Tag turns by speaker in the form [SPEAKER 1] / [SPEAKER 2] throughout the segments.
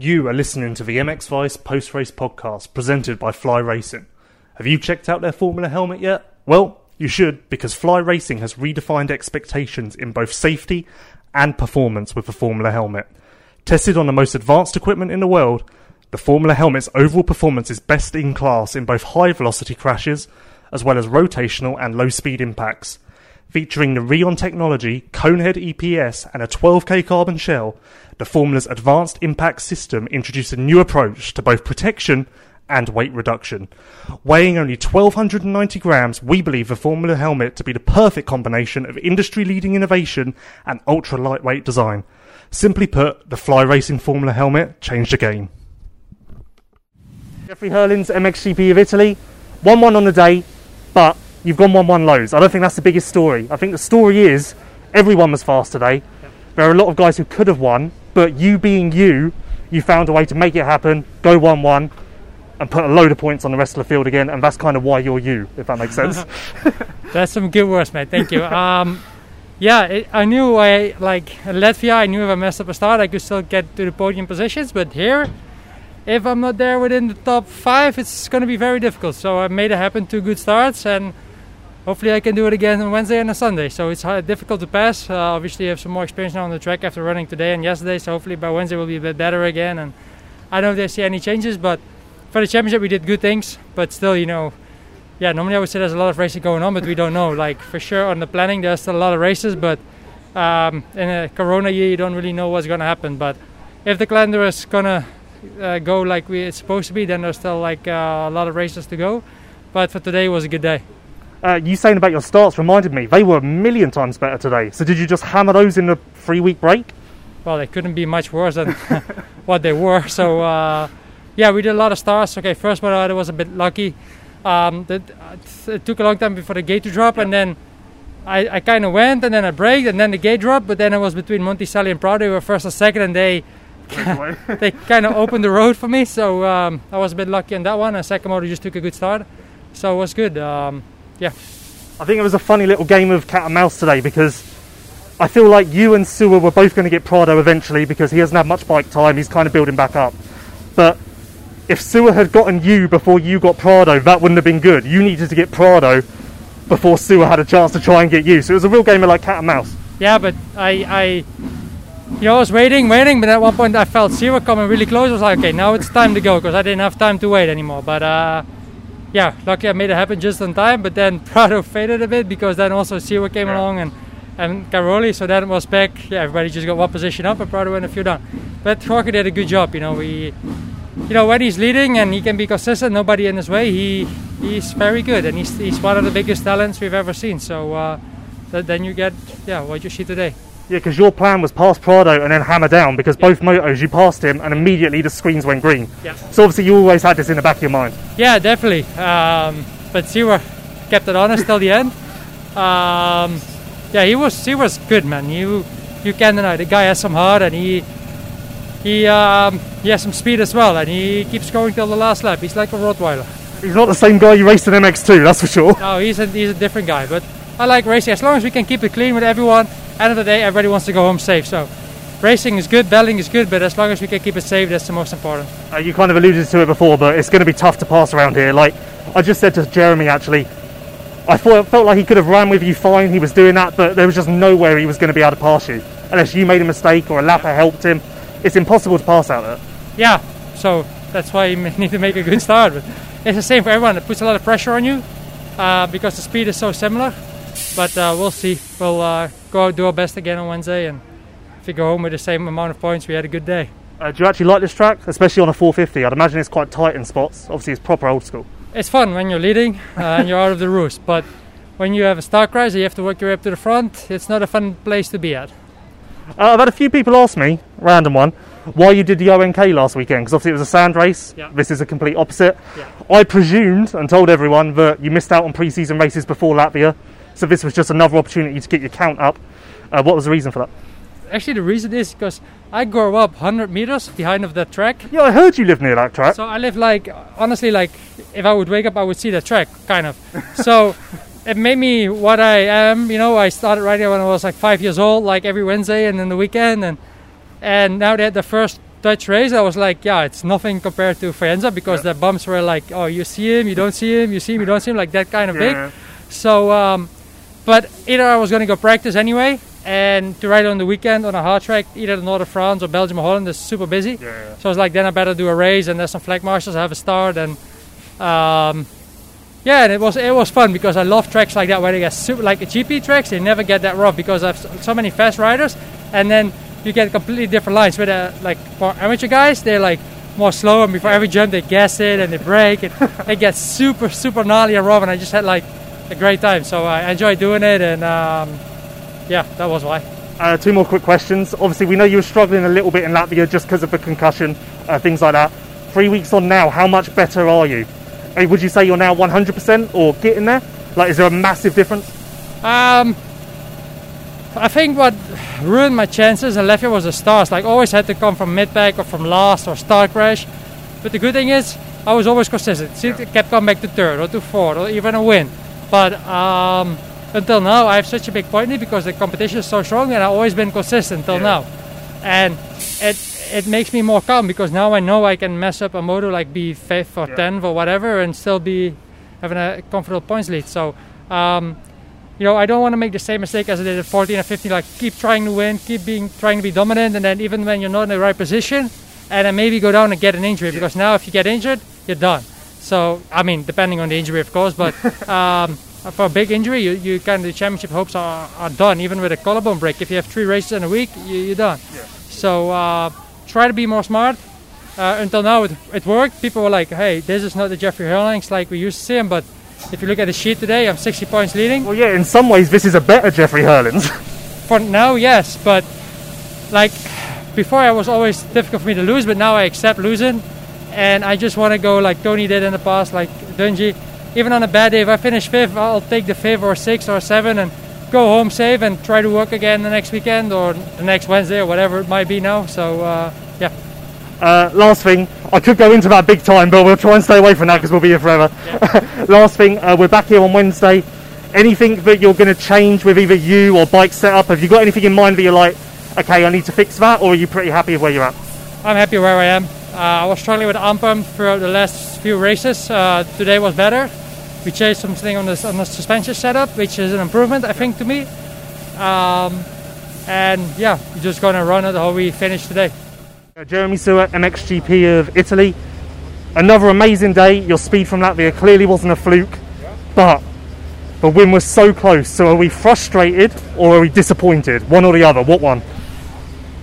[SPEAKER 1] You are listening to the MX Vice post race podcast presented by Fly Racing. Have you checked out their Formula helmet yet? Well, you should because Fly Racing has redefined expectations in both safety and performance with the Formula helmet. Tested on the most advanced equipment in the world, the Formula helmet's overall performance is best in class in both high velocity crashes as well as rotational and low speed impacts. Featuring the Rheon technology, Conehead EPS, and a 12K carbon shell, the Formula's advanced impact system introduced a new approach to both protection and weight reduction. Weighing only 1290 grams, we believe the Formula helmet to be the perfect combination of industry leading innovation and ultra lightweight design. Simply put, the Fly Racing Formula helmet changed the game. Jeffrey Herlings, MXGP of Italy, 1 1 on the day, but you've gone 1 1 lows. I don't think that's the biggest story. I think the story is everyone was fast today. There are a lot of guys who could have won, but you being you, you found a way to make it happen, go 1 1, and put a load of points on the rest of the field again, and that's kind of why you're you, if that makes sense.
[SPEAKER 2] That's some good words, mate. Thank you. Um, yeah, it, I knew I like Latvia. I knew if I messed up a start, I could still get to the podium positions. But here, if I'm not there within the top five, it's going to be very difficult. So I made it happen. Two good starts, and hopefully I can do it again on Wednesday and a Sunday. So it's difficult to pass. Uh, obviously, I have some more experience now on the track after running today and yesterday. So hopefully by Wednesday we'll be a bit better again. And I don't know if they see any changes, but for the championship we did good things. But still, you know, yeah, normally I would say there's a lot of racing going on, but we don't know. Like for sure on the planning, there's still a lot of races, but um, in a Corona year, you don't really know what's going to happen. But if the calendar is gonna uh, go like we, it's supposed to be, then there's still like uh, a lot of races to go. But for today was a good day.
[SPEAKER 1] Uh, you saying about your starts reminded me, they were a million times better today. So did you just hammer those in the three week break?
[SPEAKER 2] Well, they couldn't be much worse than what they were. So uh, yeah, we did a lot of starts. Okay, first one I was a bit lucky. Um, that, it took a long time before the gate to drop, and then I, I kind of went, and then I braked, and then the gate dropped. But then it was between Monticelli and Prado. They were first and second, and they they kind of opened the road for me. So um, I was a bit lucky on that one. And second motor just took a good start, so it was good. Um, yeah.
[SPEAKER 1] I think it was a funny little game of cat and mouse today because I feel like you and Seewer were both going to get Prado eventually because he hasn't had much bike time. He's kind of building back up. But if Seewer had gotten you before you got Prado, that wouldn't have been good. You needed to get Prado before Seewer had a chance to try and get you. So it was a real game of like cat and mouse.
[SPEAKER 2] Yeah, but I, I, you know, I was waiting, waiting, but at one point I felt Seewer coming really close. I was like, okay, now it's time to go because I didn't have time to wait anymore. But uh, yeah, luckily I made it happen just on time. But then Prado faded a bit because then also Seewer came
[SPEAKER 1] Yeah.
[SPEAKER 2] along and and Cairoli. So then it was back. Yeah, everybody just got one position up, and Prado went a few down. But Jorge did a good job. You know, we, you know, when he's leading and he can be consistent, nobody in his way. He he's very good, and he's he's one of the biggest talents we've ever seen. So. Uh, th- then you get yeah what you see today.
[SPEAKER 1] Yeah, because your plan was pass Prado and then hammer down because both motos you passed him and immediately the screens went green.
[SPEAKER 2] Yeah.
[SPEAKER 1] So obviously you always had this in the back of your mind.
[SPEAKER 2] Yeah, definitely. Um, but Seewer kept it honest till the end. Um, yeah, he was he was good, man. You you can't deny the guy has some heart and he he um, he has some speed as well, and he keeps going till the last lap. He's like a Rottweiler.
[SPEAKER 1] He's not the same guy you raced in MX2, that's for sure.
[SPEAKER 2] No, he's a he's a different guy. But I like racing as long as we can keep it clean with everyone. End of the day, everybody wants to go home safe. So. Racing is good, battling is good, but as long as we can keep it safe, that's the most important.
[SPEAKER 1] Uh, you kind of alluded to it before, but it's going to be tough to pass around here. Like I just said to Jeremy, actually, I thought felt like he could have ran with you fine. He was doing that, but there was just nowhere he was going to be able to pass you unless you made a mistake or a lapper helped him. It's impossible to pass out there.
[SPEAKER 2] Yeah, so that's why you need to make a good start. But it's the same for everyone. It puts a lot of pressure on you uh, because the speed is so similar. But uh, we'll see. We'll uh, go out do our best again on Wednesday, and if we go home with the same amount of points, we had a good day.
[SPEAKER 1] Uh, do you actually like this track, especially on a 450? I'd imagine it's quite tight in spots. Obviously, it's proper old school.
[SPEAKER 2] It's fun when you're leading uh, and you're out of the roost, but when you have a start crash, you have to work your way up to the front. It's not a fun place to be at.
[SPEAKER 1] Uh, I've had a few people ask me, random one, why you did the ONK last weekend because obviously it was a sand race.
[SPEAKER 2] Yeah.
[SPEAKER 1] This is a complete opposite.
[SPEAKER 2] Yeah.
[SPEAKER 1] I presumed and told everyone that you missed out on pre-season races before Latvia, so this was just another opportunity to get your count up. Uh, what was the reason for that?
[SPEAKER 2] Actually, the reason is because I grew up 100 meters behind of that track.
[SPEAKER 1] Yeah, I heard you live near that track.
[SPEAKER 2] So I live like honestly like if I would wake up I would see the track kind of. So it made me what I am. You know, I started riding when I was like five years old, like every Wednesday and then the weekend, and and now that the first Dutch race, I was like, yeah, it's nothing compared to Faenza because
[SPEAKER 1] Yeah.
[SPEAKER 2] the bumps were like, oh, you see him, you don't see him, you see him, you don't see him, like that kind of
[SPEAKER 1] Yeah.
[SPEAKER 2] big. So, um, but either I was going to go practice anyway and to ride on the weekend on a hard track, either the north of France or Belgium or Holland is super busy.
[SPEAKER 1] Yeah.
[SPEAKER 2] So I was like, then I better do a race and there's some flag marshals, I have a start and um, yeah, and it was it was fun because I love tracks like that where they get super like GP tracks. They never get that rough because I have so- so many fast riders, and then you get completely different lines. With uh, like for amateur guys, they're like more slow, and before every jump they gas it and they brake, and it gets super super gnarly and rough. And I just had like a great time, so I enjoyed doing it, and um, yeah, that was why.
[SPEAKER 1] Uh, two more quick questions. Obviously, we know you were struggling a little bit in Latvia just because of the concussion, uh, things like that. Three weeks on now, how much better are you? I mean, would you say you're now 100% or getting there? Like, is there a massive difference?
[SPEAKER 2] Um, I think what ruined my chances in Latvia was the stars. Like always had to come from mid pack or from last or star crash. But the good thing is I was always consistent. See, it kept coming back to third or to fourth or even a win. But um, until now I have such a big point lead because the competition is so strong and I've always been consistent until
[SPEAKER 1] Yeah.
[SPEAKER 2] now. And it it makes me more calm because now I know I can mess up a motor like be fifth or
[SPEAKER 1] Yeah.
[SPEAKER 2] tenth or whatever and still be having a comfortable points lead. So um, you know, I don't want to make the same mistake as I did at 14 or 15. Like, keep trying to win, keep being trying to be dominant, and then even when you're not in the right position, and then maybe go down and get an injury. Because now, if you get injured, you're done. So, I mean, depending on the injury, of course, but um, for a big injury, you, you kind of the championship hopes are, are done. Even with a collarbone break, if you have three races in a week, you, you're done. So, uh, try to be more smart. Uh, until now, it, it worked. People were like, "Hey, this is not the Jeffrey Herlings like we used to see him." But if you look at the sheet today, I'm 60 points leading.
[SPEAKER 1] Well, yeah, in some ways, this is a better Jeffrey Herlings.
[SPEAKER 2] For now, yes, but like before, it was always difficult for me to lose, but now I accept losing, and I just want to go like Tony did in the past, like Dungey. Even on a bad day, if I finish fifth, I'll take the fifth or sixth or seven and go home safe and try to work again the next weekend or the next Wednesday or whatever it might be now. So uh, yeah,
[SPEAKER 1] Uh, last thing, I could go into that big time, but we'll try and stay away from that because we'll be here forever. last thing, uh, we're back here on Wednesday. Anything that you're going to change with either you or bike setup? Have you got anything in mind that you're like, okay, I need to fix that, or are you pretty happy with where you're at?
[SPEAKER 2] I'm happy where I am. Uh, I was struggling with arm pump throughout the last few races. Uh, today was better. We changed something on the, on the suspension setup, which is an improvement, I think, to me. Um, and yeah, we're just gonna run it how we finish today.
[SPEAKER 1] Uh, Jeremy Seewer, MXGP of Italy. Another amazing day. Your speed from Latvia clearly wasn't a fluke, but the win was so close. So are we frustrated or are we disappointed? One or the other? What one?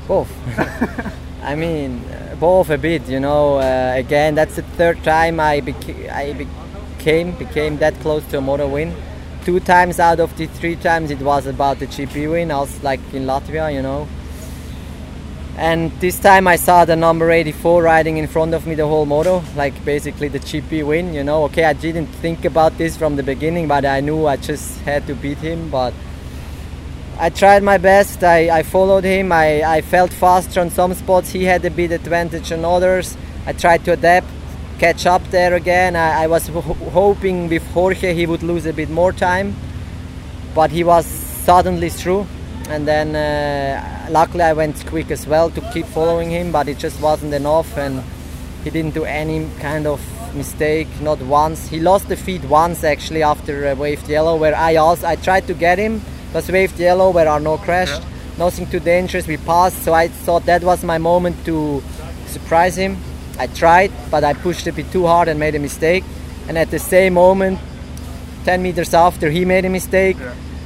[SPEAKER 3] Both. I mean, both a bit. You know. Uh, again, that's the third time I beca- I became became that close to a motor win. Two times out of the three times it was about the GP win. Was like in Latvia, you know. And this time I saw the number 84 riding in front of me the whole moto, like basically the GP win, you know. Okay, I didn't think about this from the beginning, but I knew I just had to beat him. But I tried my best. I, I followed him. I, I felt faster on some spots. He had a bit advantage on others. I tried to adapt, catch up there again. I, I was ho- hoping with Jorge he would lose a bit more time, but he was suddenly through. And then uh, luckily I went quick as well to keep following him, but it just wasn't enough. And he didn't do any kind of mistake, not once. He lost the feed once actually after uh, waved yellow, where I also I tried to get him, was waved yellow where Arnaud crashed. Nothing too dangerous. We passed, so I thought that was my moment to surprise him. I tried, but I pushed a bit too hard and made a mistake. And at the same moment, 10 meters after, he made a mistake.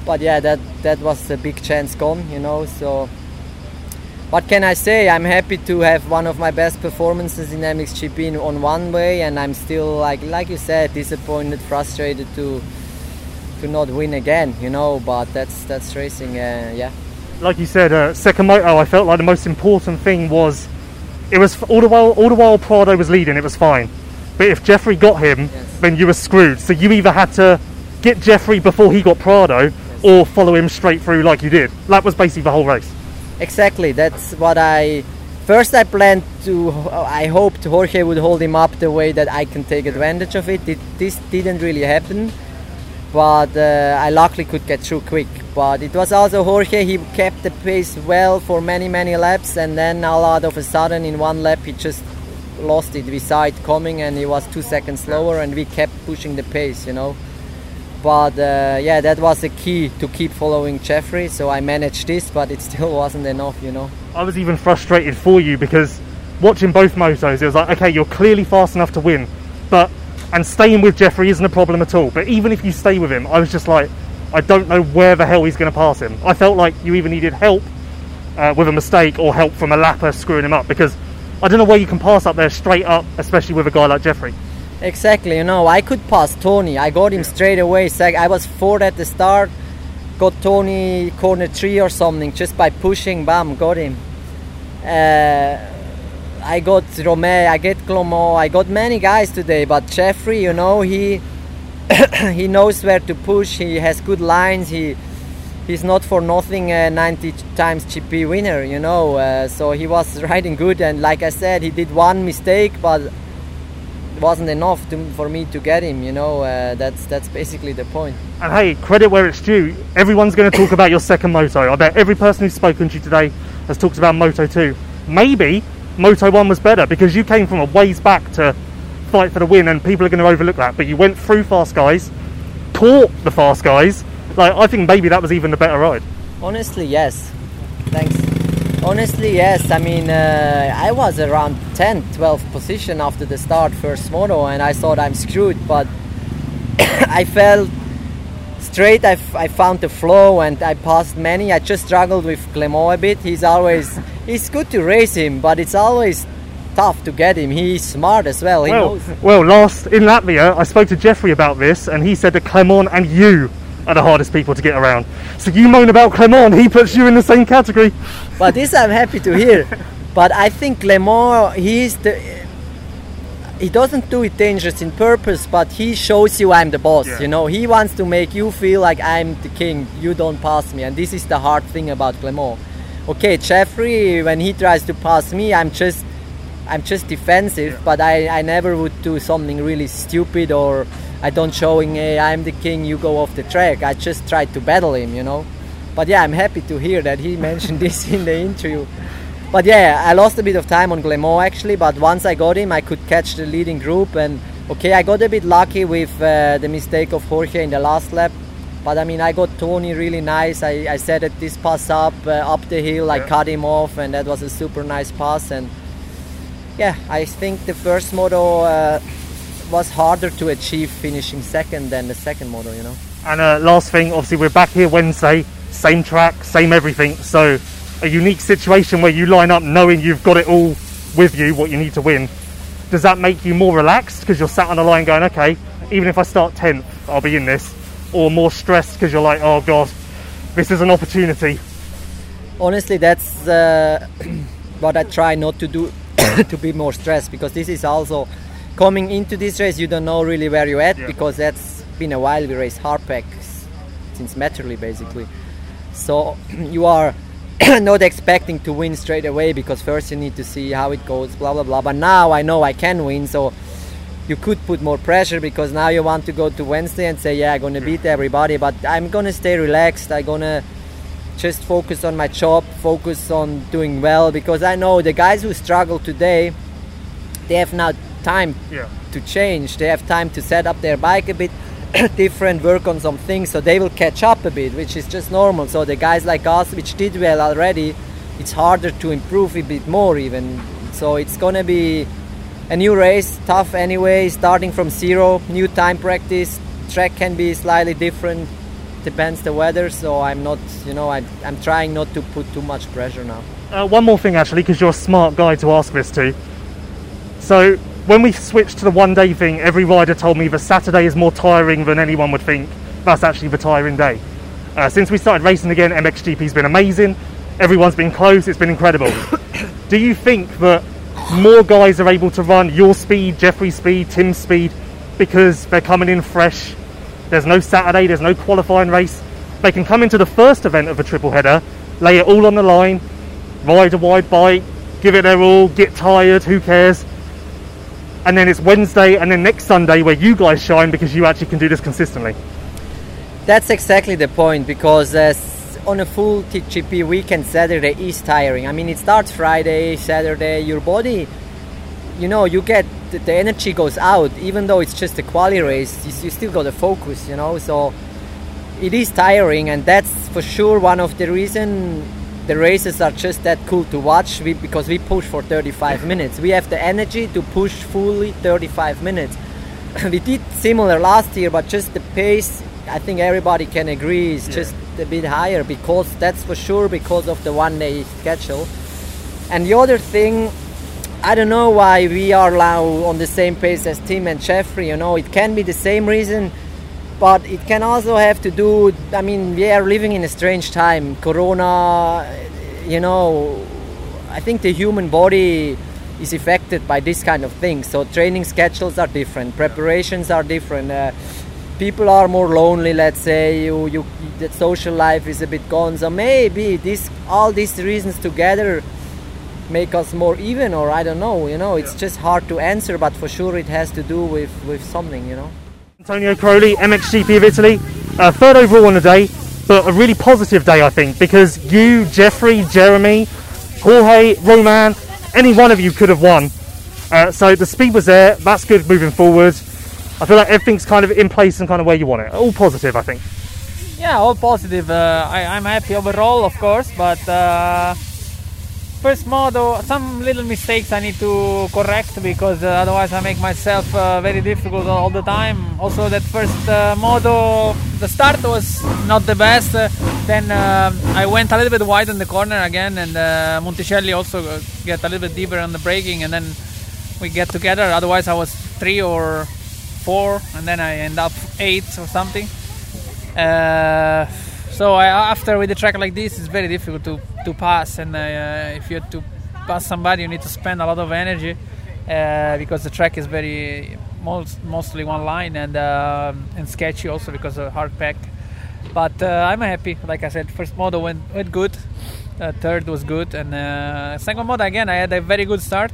[SPEAKER 3] But yeah, that that was a big chance gone, you know. So what can I say? I'm happy to have one of my best performances in MXGP in- on one way, and I'm still like like you said, disappointed, frustrated to to not win again, you know. But that's that's racing, uh, yeah.
[SPEAKER 1] Like you said, uh, second moto, I felt like the most important thing was it was all the while all the while Prado was leading, it was fine. But if Jeffrey got him,
[SPEAKER 3] Yes.
[SPEAKER 1] then you were screwed. So you either had to get Jeffrey before he got Prado, or follow him straight through like you did. That was basically the whole race.
[SPEAKER 3] Exactly. That's what I. First, I planned to. I hoped Jorge would hold him up the way that I can take advantage of it. it this didn't really happen. But uh, I luckily could get through quick. But it was also Jorge. He kept the pace well for many many laps, and then all out of a sudden in one lap he just lost it. We saw it coming, and he was two seconds slower, and we kept pushing the pace. You know. But uh, yeah, that was the key to keep following Jeffrey. So I managed this, but it still wasn't enough. You know.
[SPEAKER 1] I was even frustrated for you because watching both motos, it was like, okay, you're clearly fast enough to win, but and staying with Jeffrey isn't a problem at all. But even if you stay with him, I was just like, I don't know where the hell he's going to pass him. I felt like you either needed help uh, with a mistake or help from a lapper screwing him up because I don't know where you can pass up there straight up, especially with a guy like Jeffrey.
[SPEAKER 3] Exactly, you know, I could pass Tony. I got him straight away. Sec- I was fourth at the start, got Tony corner three or something just by pushing. Bam, got him. Uh, I got Romeo, I get Clomo, I got many guys today, but Jeffrey, you know, he he knows where to push. He has good lines. He he's not for nothing a 90 times GP winner, you know. Uh, so he was riding good, and like I said, he did one mistake, but it wasn't enough to, for me to get him. You know, uh, that's that's basically the point.
[SPEAKER 1] And hey, credit where it's due. Everyone's going to talk about your second moto. I bet every person who's spoken to you today has talked about Moto 2. Maybe Moto 1 was better because you came from a ways back to fight for the win and people are going to overlook that. But you went through fast guys, caught the fast guys. Like, I think maybe that was even the better ride.
[SPEAKER 3] Honestly, yes. Thanks. Honestly, yes. I mean, uh, I was around 10, 12 position after the start first moto, and I thought I'm screwed. But I felt straight. I, f- I found the flow, and I passed many. I just struggled with Clement a bit. He's always it's good to race him, but it's always tough to get him. He's smart as well. He
[SPEAKER 1] Well,
[SPEAKER 3] knows.
[SPEAKER 1] well, last in Latvia, I spoke to Jeffrey about this, and he said that Clement and you are the hardest people to get around. So you moan about Clement, he puts you in the same category.
[SPEAKER 3] But this I'm happy to hear. But I think Clement, he's the. He doesn't do it dangerous in purpose, but he shows you I'm the boss.
[SPEAKER 1] Yeah.
[SPEAKER 3] You know, he wants to make you feel like I'm the king. You don't pass me, and this is the hard thing about Clement. Okay, Jeffrey, when he tries to pass me, I'm just, I'm just defensive.
[SPEAKER 1] Yeah.
[SPEAKER 3] But I, I never would do something really stupid or I don't showing, hey, I'm the king. You go off the track. I just try to battle him. You know. But yeah, I'm happy to hear that he mentioned this in the interview. But yeah, I lost a bit of time on Clement actually, but once I got him, I could catch the leading group. And okay, I got a bit lucky with uh, the mistake of Jorge in the last lap. But I mean, I got Tony really nice. I, I said that this pass up, uh, up the hill, I cut him off, and that was a super nice pass. And yeah, I think the first moto uh, was harder to achieve finishing second than the second moto, you know.
[SPEAKER 1] And uh, last thing, obviously, we're back here Wednesday, same track, same everything. So, a unique situation where you line up knowing you've got it all with you, what you need to win. Does that make you more relaxed because you're sat on the line going, okay, even if I start 10th, I'll be in this? Or more stressed because you're like, oh god, this is an opportunity?
[SPEAKER 3] honestly that's uh, what i try not to do to be more stressed because this is also coming into this race you don't know really where you're at
[SPEAKER 1] Yeah.
[SPEAKER 3] because that's been a while we race hardpack since Matterley basically so you are not expecting to win straight away because first you need to see how it goes blah blah blah but now i know i can win so you could put more pressure because now you want to go to wednesday and say yeah i'm gonna beat everybody but i'm gonna stay relaxed i'm gonna just focus on my job, focus on doing well because I know the guys who struggle today, they have now time
[SPEAKER 1] Yeah.
[SPEAKER 3] to change. They have time to set up their bike a bit different, work on some things, so they will catch up a bit, which is just normal. So the guys like us, which did well already, it's harder to improve a bit more even. So it's gonna be a new race, tough anyway, starting from zero, new time practice. Track can be slightly different, depends the weather. So I'm not, you know, I'm, I'm trying not to put too much pressure now.
[SPEAKER 1] Uh, one more thing, actually, because you're a smart guy to ask this to. So, when we switched to the one day thing, every rider told me that Saturday is more tiring than anyone would think. That's actually the tiring day. Uh, since we started racing again, MXGP's been amazing. Everyone's been close, it's been incredible. Do you think that more guys are able to run your speed, Jeffrey's speed, Tim's speed, because they're coming in fresh? There's no Saturday, there's no qualifying race. They can come into the first event of a triple header, lay it all on the line, ride a wide bike, give it their all, get tired, who cares? And then it's Wednesday and then next Sunday where you guys shine because you actually can do this consistently.
[SPEAKER 3] That's exactly the point because uh, on a full TGP weekend, Saturday is tiring. I mean, it starts Friday, Saturday. Your body, you know, you get the, energy goes out, even though it's just a quali race. You, still got to focus, you know. So it is tiring, and that's for sure one of the reason the races are just that cool to watch. We, because we push for 35 minutes. We have the energy to push fully 35 minutes. we did similar last year, but just the pace. I think everybody can agree is just a bit higher because that's for sure because of the one-day schedule. And the other thing, I don't know why we are now on the same pace as Tim and Jeffrey. You know, it can be the same reason, but it can also have to do. I mean, we are living in a strange time. Corona, you know, I think the human body is affected by this kind of things. So training schedules are different, preparations are different. Uh, people are more lonely. Let's say you, you, the social life is a bit gone. So maybe this, all these reasons together make us more even or i don't know you know it's just hard to answer but for sure it has to do with with something you know
[SPEAKER 1] Antonio Cairoli, MXGP of Italy, uh, third overall on the day, but a really positive day, I think, because you, Jeffrey, Jeremy, Jorge, Romain, any one of you could have won. Uh, so the speed was there. That's good moving forward. I feel like everything's kind of in place and kind of where you want it. All positive, I think.
[SPEAKER 4] Yeah, all positive. Uh, I, I'm happy overall, of course, but uh, first modo, some little mistakes I need to correct because uh, otherwise I make myself uh, very difficult all the time. Also, that first uh, modo, the start was not the best. Uh, then I went a little bit wide in the corner again, and Monticelli also get a little bit deeper on the braking, and then we get together. Otherwise, I was three or four, and then I end up eight or something. Uh, so I, after with a track like this, it's very difficult to, to pass, and uh, if you have to pass somebody, you need to spend a lot of energy uh, because the track is very most, mostly one line and uh, and sketchy also because of hard pack. But uh, I'm happy. Like I said, first moto went went good. Uh, third was good, and uh, second moto again I had a very good start.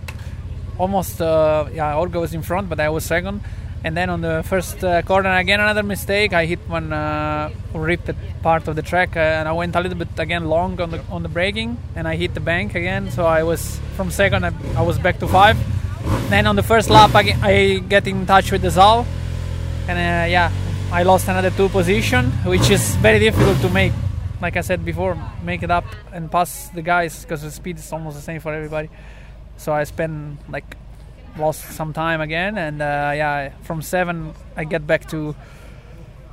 [SPEAKER 4] Almost yeah, Orga was in front, but I was second and then on the first uh, corner again another mistake. I hit one uh, ripped part of the track uh, and i went a little bit again long on the on the braking and i hit the bank again. So i was from second i, I was back to five. Then on the first lap i, I get in touch with Desalle and uh, yeah i lost another two position which is very difficult to make. Like i said before make it up and pass the guys because the speed is almost the same for everybody. So i spent like lost some time again and uh, yeah from seven i get back to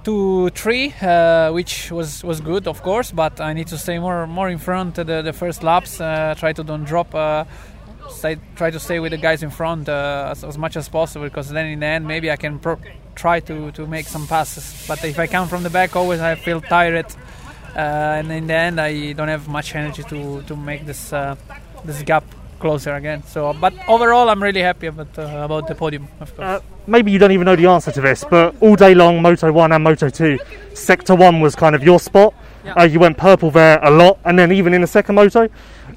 [SPEAKER 4] to three uh, which was was good of course but i need to stay more more in front the, the first laps uh, try to don't drop uh, stay, try to stay with the guys in front uh, as, as much as possible because then in the end maybe i can pro- try to to make some passes. But if i come from the back always i feel tired uh, and in the end i don't have much energy to to make this uh, this gap closer again so but overall i'm really happy about uh, about the podium of course
[SPEAKER 1] Uh, maybe you don't even know the answer to this, but all day long, Moto 1 and Moto 2, Sector 1 was kind of your spot.
[SPEAKER 4] Yeah.
[SPEAKER 1] Uh, you went purple there a lot, and then even in the second Moto.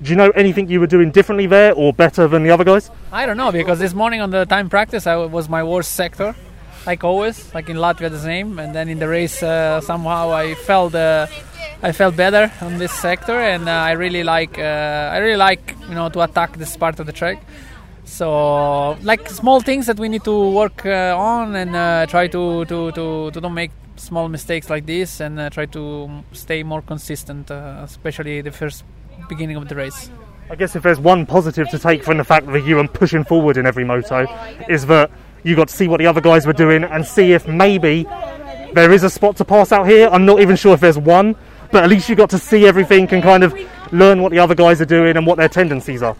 [SPEAKER 1] Do you know anything you were doing differently there or better than the other guys?
[SPEAKER 4] I don't know because this morning on the time practice I was my worst sector, like always, like in Latvia the same. And then in the race uh, somehow I felt uh, I felt better on this sector, and uh, I really like uh, I really like you know to attack this part of the track. So like small things that we need to work uh, on and uh, try to, to, to, to don't make small mistakes like this and try to stay more consistent, especially the first beginning of the race.
[SPEAKER 1] I guess if there's one positive to take from the fact that you are pushing forward in every moto, is that you got to see what the other guys were doing and see if maybe there is a spot to pass out here. I'm not even sure if there's one, but at least you got to see everything and kind of learn what the other guys are doing and what their tendencies are.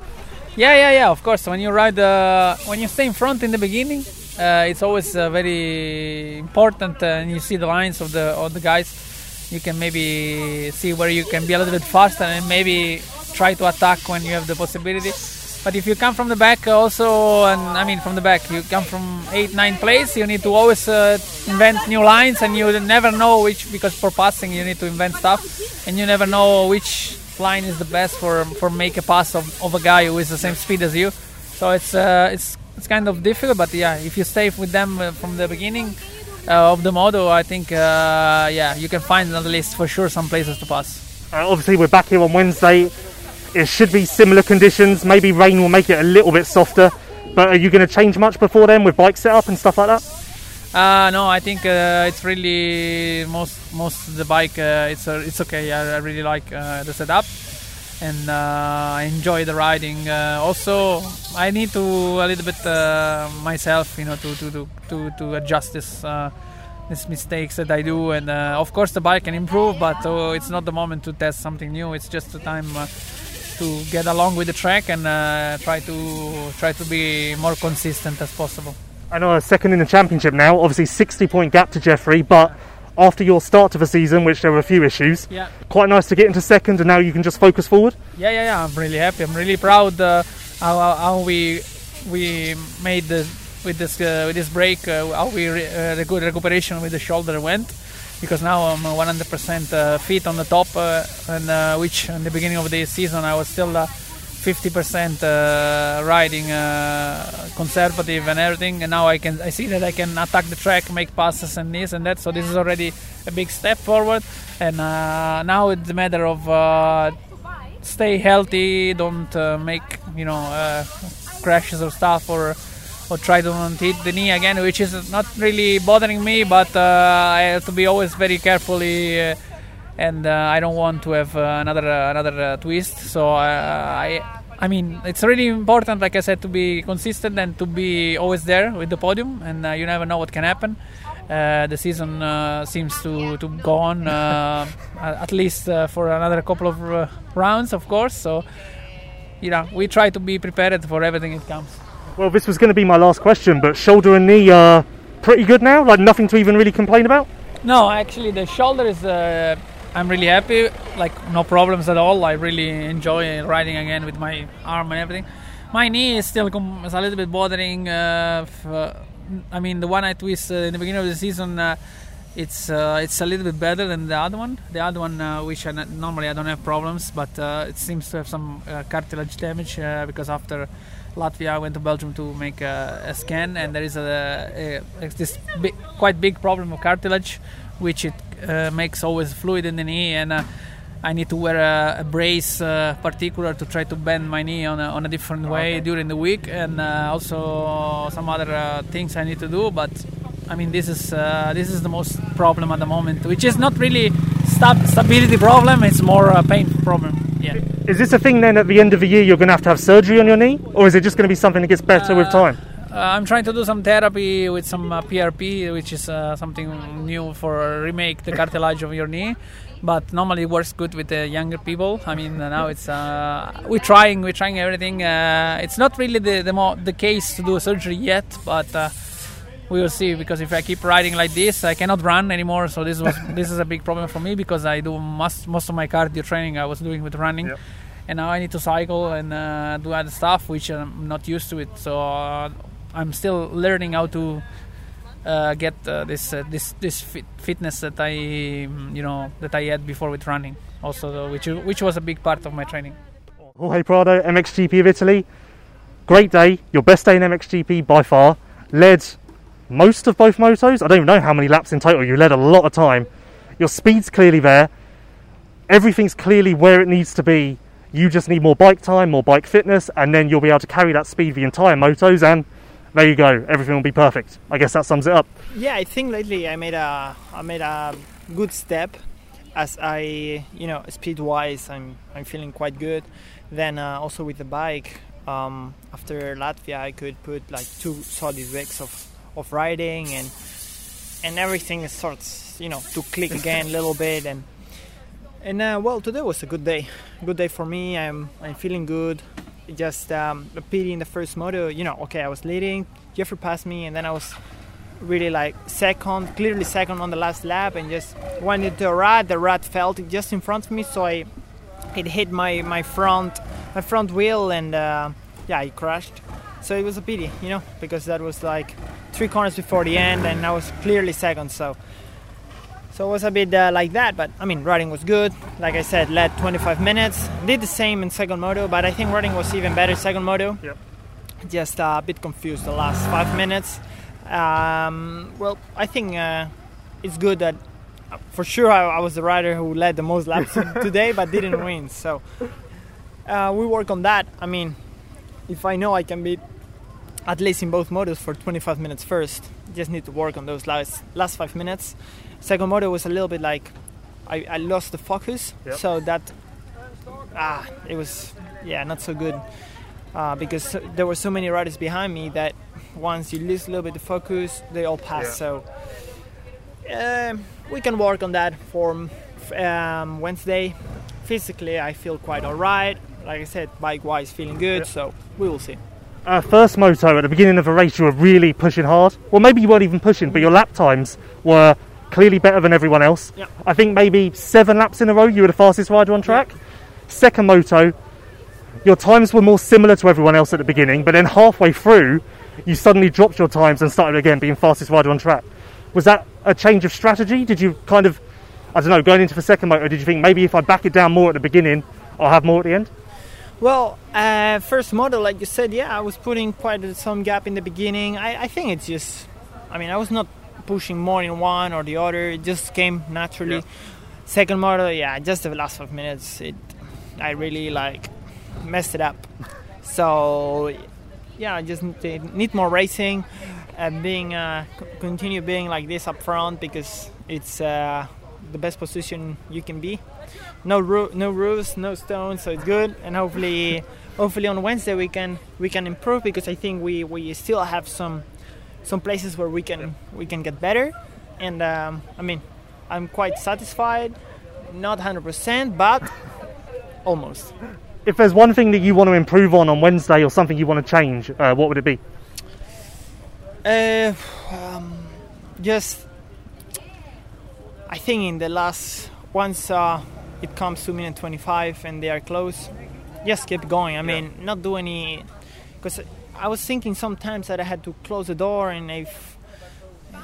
[SPEAKER 4] Yeah, yeah, yeah. Of course, when you ride, uh, when you stay in front in the beginning, uh, it's always uh, very important, uh, and you see the lines of the of the guys. You can maybe see where you can be a little bit faster, and maybe try to attack when you have the possibility. But if you come from the back, also, and I mean from the back, you come from eight, nine place. You need to always uh, invent new lines, and you never know which because for passing you need to invent stuff, and you never know which line is the best for for make a pass of, of a guy who is the same speed as you. So it's uh, it's it's kind of difficult, but yeah, if you stay with them uh, from the beginning, uh, of the moto, I think uh, yeah, you can find at least for sure some places to pass.
[SPEAKER 1] Uh, obviously, we're back here on Wednesday. It should be similar conditions. Maybe rain will make it a little bit softer. But are you going to change much before then with bike setup and stuff like that?
[SPEAKER 4] Uh, no, I think uh, it's really most most of the bike. Uh, it's uh, it's okay. I, I really like uh, the setup, and uh, I enjoy the riding. Uh, also, I need to a little bit myself, you know, to to to to, to adjust this. These mistakes that I do, and uh, of course the bike can improve, but uh, it's not the moment to test something new. It's just the time uh, to get along with the track and uh, try to try to be more consistent as possible.
[SPEAKER 1] I know second in the championship now. Obviously, 60 point gap to Jeffrey, but after your start to the season, which there were a few issues,
[SPEAKER 4] Yeah.
[SPEAKER 1] quite nice to get into second, and now you can just focus forward.
[SPEAKER 4] Yeah, yeah, yeah. I'm really happy. I'm really proud uh, how, how- how we we made the with this uh, with this break. Uh, how we re- uh, the good recuperation with the shoulder went, because now I'm uh, 100% uh, fit on the top, uh, and uh, which in the beginning of the season I was still. Uh, 50% uh, riding uh, conservative and everything and now I can I see that I can attack the track make passes and this and that so this is already a big step forward and uh, now it's a matter of uh, stay healthy, don't uh, make you know uh, crashes or stuff, or or try to hit the knee again, which is not really bothering me. But uh, I have to be always very carefully, uh, and uh, I don't want to have uh, another uh, another uh, twist. So I. I mean, it's really important, like I said, to be consistent and to be always there with the podium, and you never know what can happen. The season seems to, to go on at least for another couple of rounds, of course. So, you know, we try to be prepared for everything that comes.
[SPEAKER 1] Well, this was going to be my last question, but shoulder and knee are pretty good now. Like nothing to even really complain about.
[SPEAKER 4] No, actually, the shoulder is. Uh, I'm really happy. Like no problems at all. I really enjoy riding again with my arm and everything. My knee is still com- is a little bit bothering. Uh, f- uh, I mean, the one I twist uh, in the beginning of the season, uh, it's uh, it's a little bit better than the other one. The other one, which I n- normally I don't have problems, but it seems to have some cartilage damage because after Latvia, I went to Belgium to make a, a scan, and there is a, a, this big, quite big problem of cartilage, which it uh, makes always fluid in the knee, and uh, I need to wear a, a brace, uh, particular, to try to bend my knee on a, on a different way during the week, and uh, also some other uh, things I need to do. But I mean, this is uh, this is the most problem at the moment, which is not really stab- stability problem; it's more a pain problem. Yeah.
[SPEAKER 1] Is this a thing then at the end of the year you're going to have to have surgery on your knee, or is it just going to be something that gets better with time?
[SPEAKER 4] Uh, I'm trying to do some therapy with some uh, PRP, which is uh, something new for remake the cartilage of your knee. But normally it works good with the younger people. I mean, uh, now it's uh, we're trying, we're trying everything. Uh, it's not really the the, mo- the case to do a surgery yet, but uh, we will see. Because if I keep riding like this, I cannot run anymore. So this was this is a big problem for me because I do most most of my cardio training I was doing with running
[SPEAKER 1] Yep.
[SPEAKER 4] and now I need to cycle and uh, do other stuff which I'm not used to it. So uh, I'm still learning how to uh, get uh, this uh, this this fit- fitness that I you know that I had before with running. Also, though, which which was a big part of my training.
[SPEAKER 1] Jorge Prado, MXGP of Italy. Great day, your best day in MXGP by far. Led most of both motos. I don't even know how many laps in total. You led a lot of time. Your speed's clearly there. Everything's clearly where it needs to be. You just need more bike time, more bike fitness, and then you'll be able to carry that speed the entire motos. And there you go. Everything will be perfect. I guess that sums it up.
[SPEAKER 5] Yeah, I think lately I made a I made a good step as I you know speed wise I'm I'm feeling quite good. Then uh, also with the bike um, after Latvia I could put like two solid weeks of of riding and and everything starts you know to click again a little bit. And and uh, well today was a good day. Good day for me. I'm I'm feeling good. Just um, in the first moto you know okay I was leading. Jeffrey passed me and then I was really like second, clearly second on the last lap, and just went into a rat. The rat felt just in front of me, so I it hit my my front my front wheel, and uh, yeah, I crashed. So it was a pity, you know, because that was like three corners before the end, and I was clearly second. So so it was a bit uh, like that, but I mean, riding was good. Like I said, led 25 minutes. Did the same in second moto, but I think riding was even better second moto.
[SPEAKER 1] Yep.
[SPEAKER 5] Just uh, a bit confused the last five minutes. Um, well, I think uh, it's good that for sure I, I, was the rider who led the most laps today, but didn't win. So uh, we work on that. I mean, if I know I can beat at least in both motos for 25 minutes first, just need to work on those last last five minutes. Second moto was a little bit like I, I lost the focus, yep. so that ah it was yeah not so good uh, because there were so many riders behind me that once you lose a little bit the focus, they all pass. Yeah. So uh, we can work on that for um, Wednesday. Physically, I feel quite alright. Like I said, bike-wise, feeling good. Yeah. So we will see.
[SPEAKER 1] Uh, first moto at the beginning of a race, you were really pushing hard. Well, maybe you weren't even pushing, but your lap times were clearly better than everyone else.
[SPEAKER 5] Yeah.
[SPEAKER 1] I think maybe seven laps in a row, you were the fastest rider on track. Yeah. Second moto, your times were more similar to everyone else at the beginning, but then halfway through, you suddenly dropped your times and started again being fastest rider on track. Was that a change of strategy? Did you kind of, I don't know, going into the second motor, did you think maybe if I back it down more at the beginning, I'll have more at the end?
[SPEAKER 5] Well, uh, first model, like you said, yeah, I was putting quite some gap in the beginning. I, I, think it's just, I mean, I was not pushing more in one or the other. It just came naturally. Yeah. Second model, yeah, just the last five minutes, it, I really like messed it up. So yeah, I just need more racing and being uh, continue being like this up front because it's uh, the best position you can be. No ro- no roofs, no stones, so it's good. And hopefully, hopefully on Wednesday we can we can improve because I think we, we still have some some places where we can we can get better. And um, I mean, I'm quite satisfied, not 100%, but almost
[SPEAKER 1] if there's one thing that you want to improve on on Wednesday or something you want to change, uh, what would it be?
[SPEAKER 5] Uh, um, just, I think in the last once uh, it comes to minute 25 and they are close, just keep going. I mean, not do any, because I was thinking sometimes that I had to close the door and if,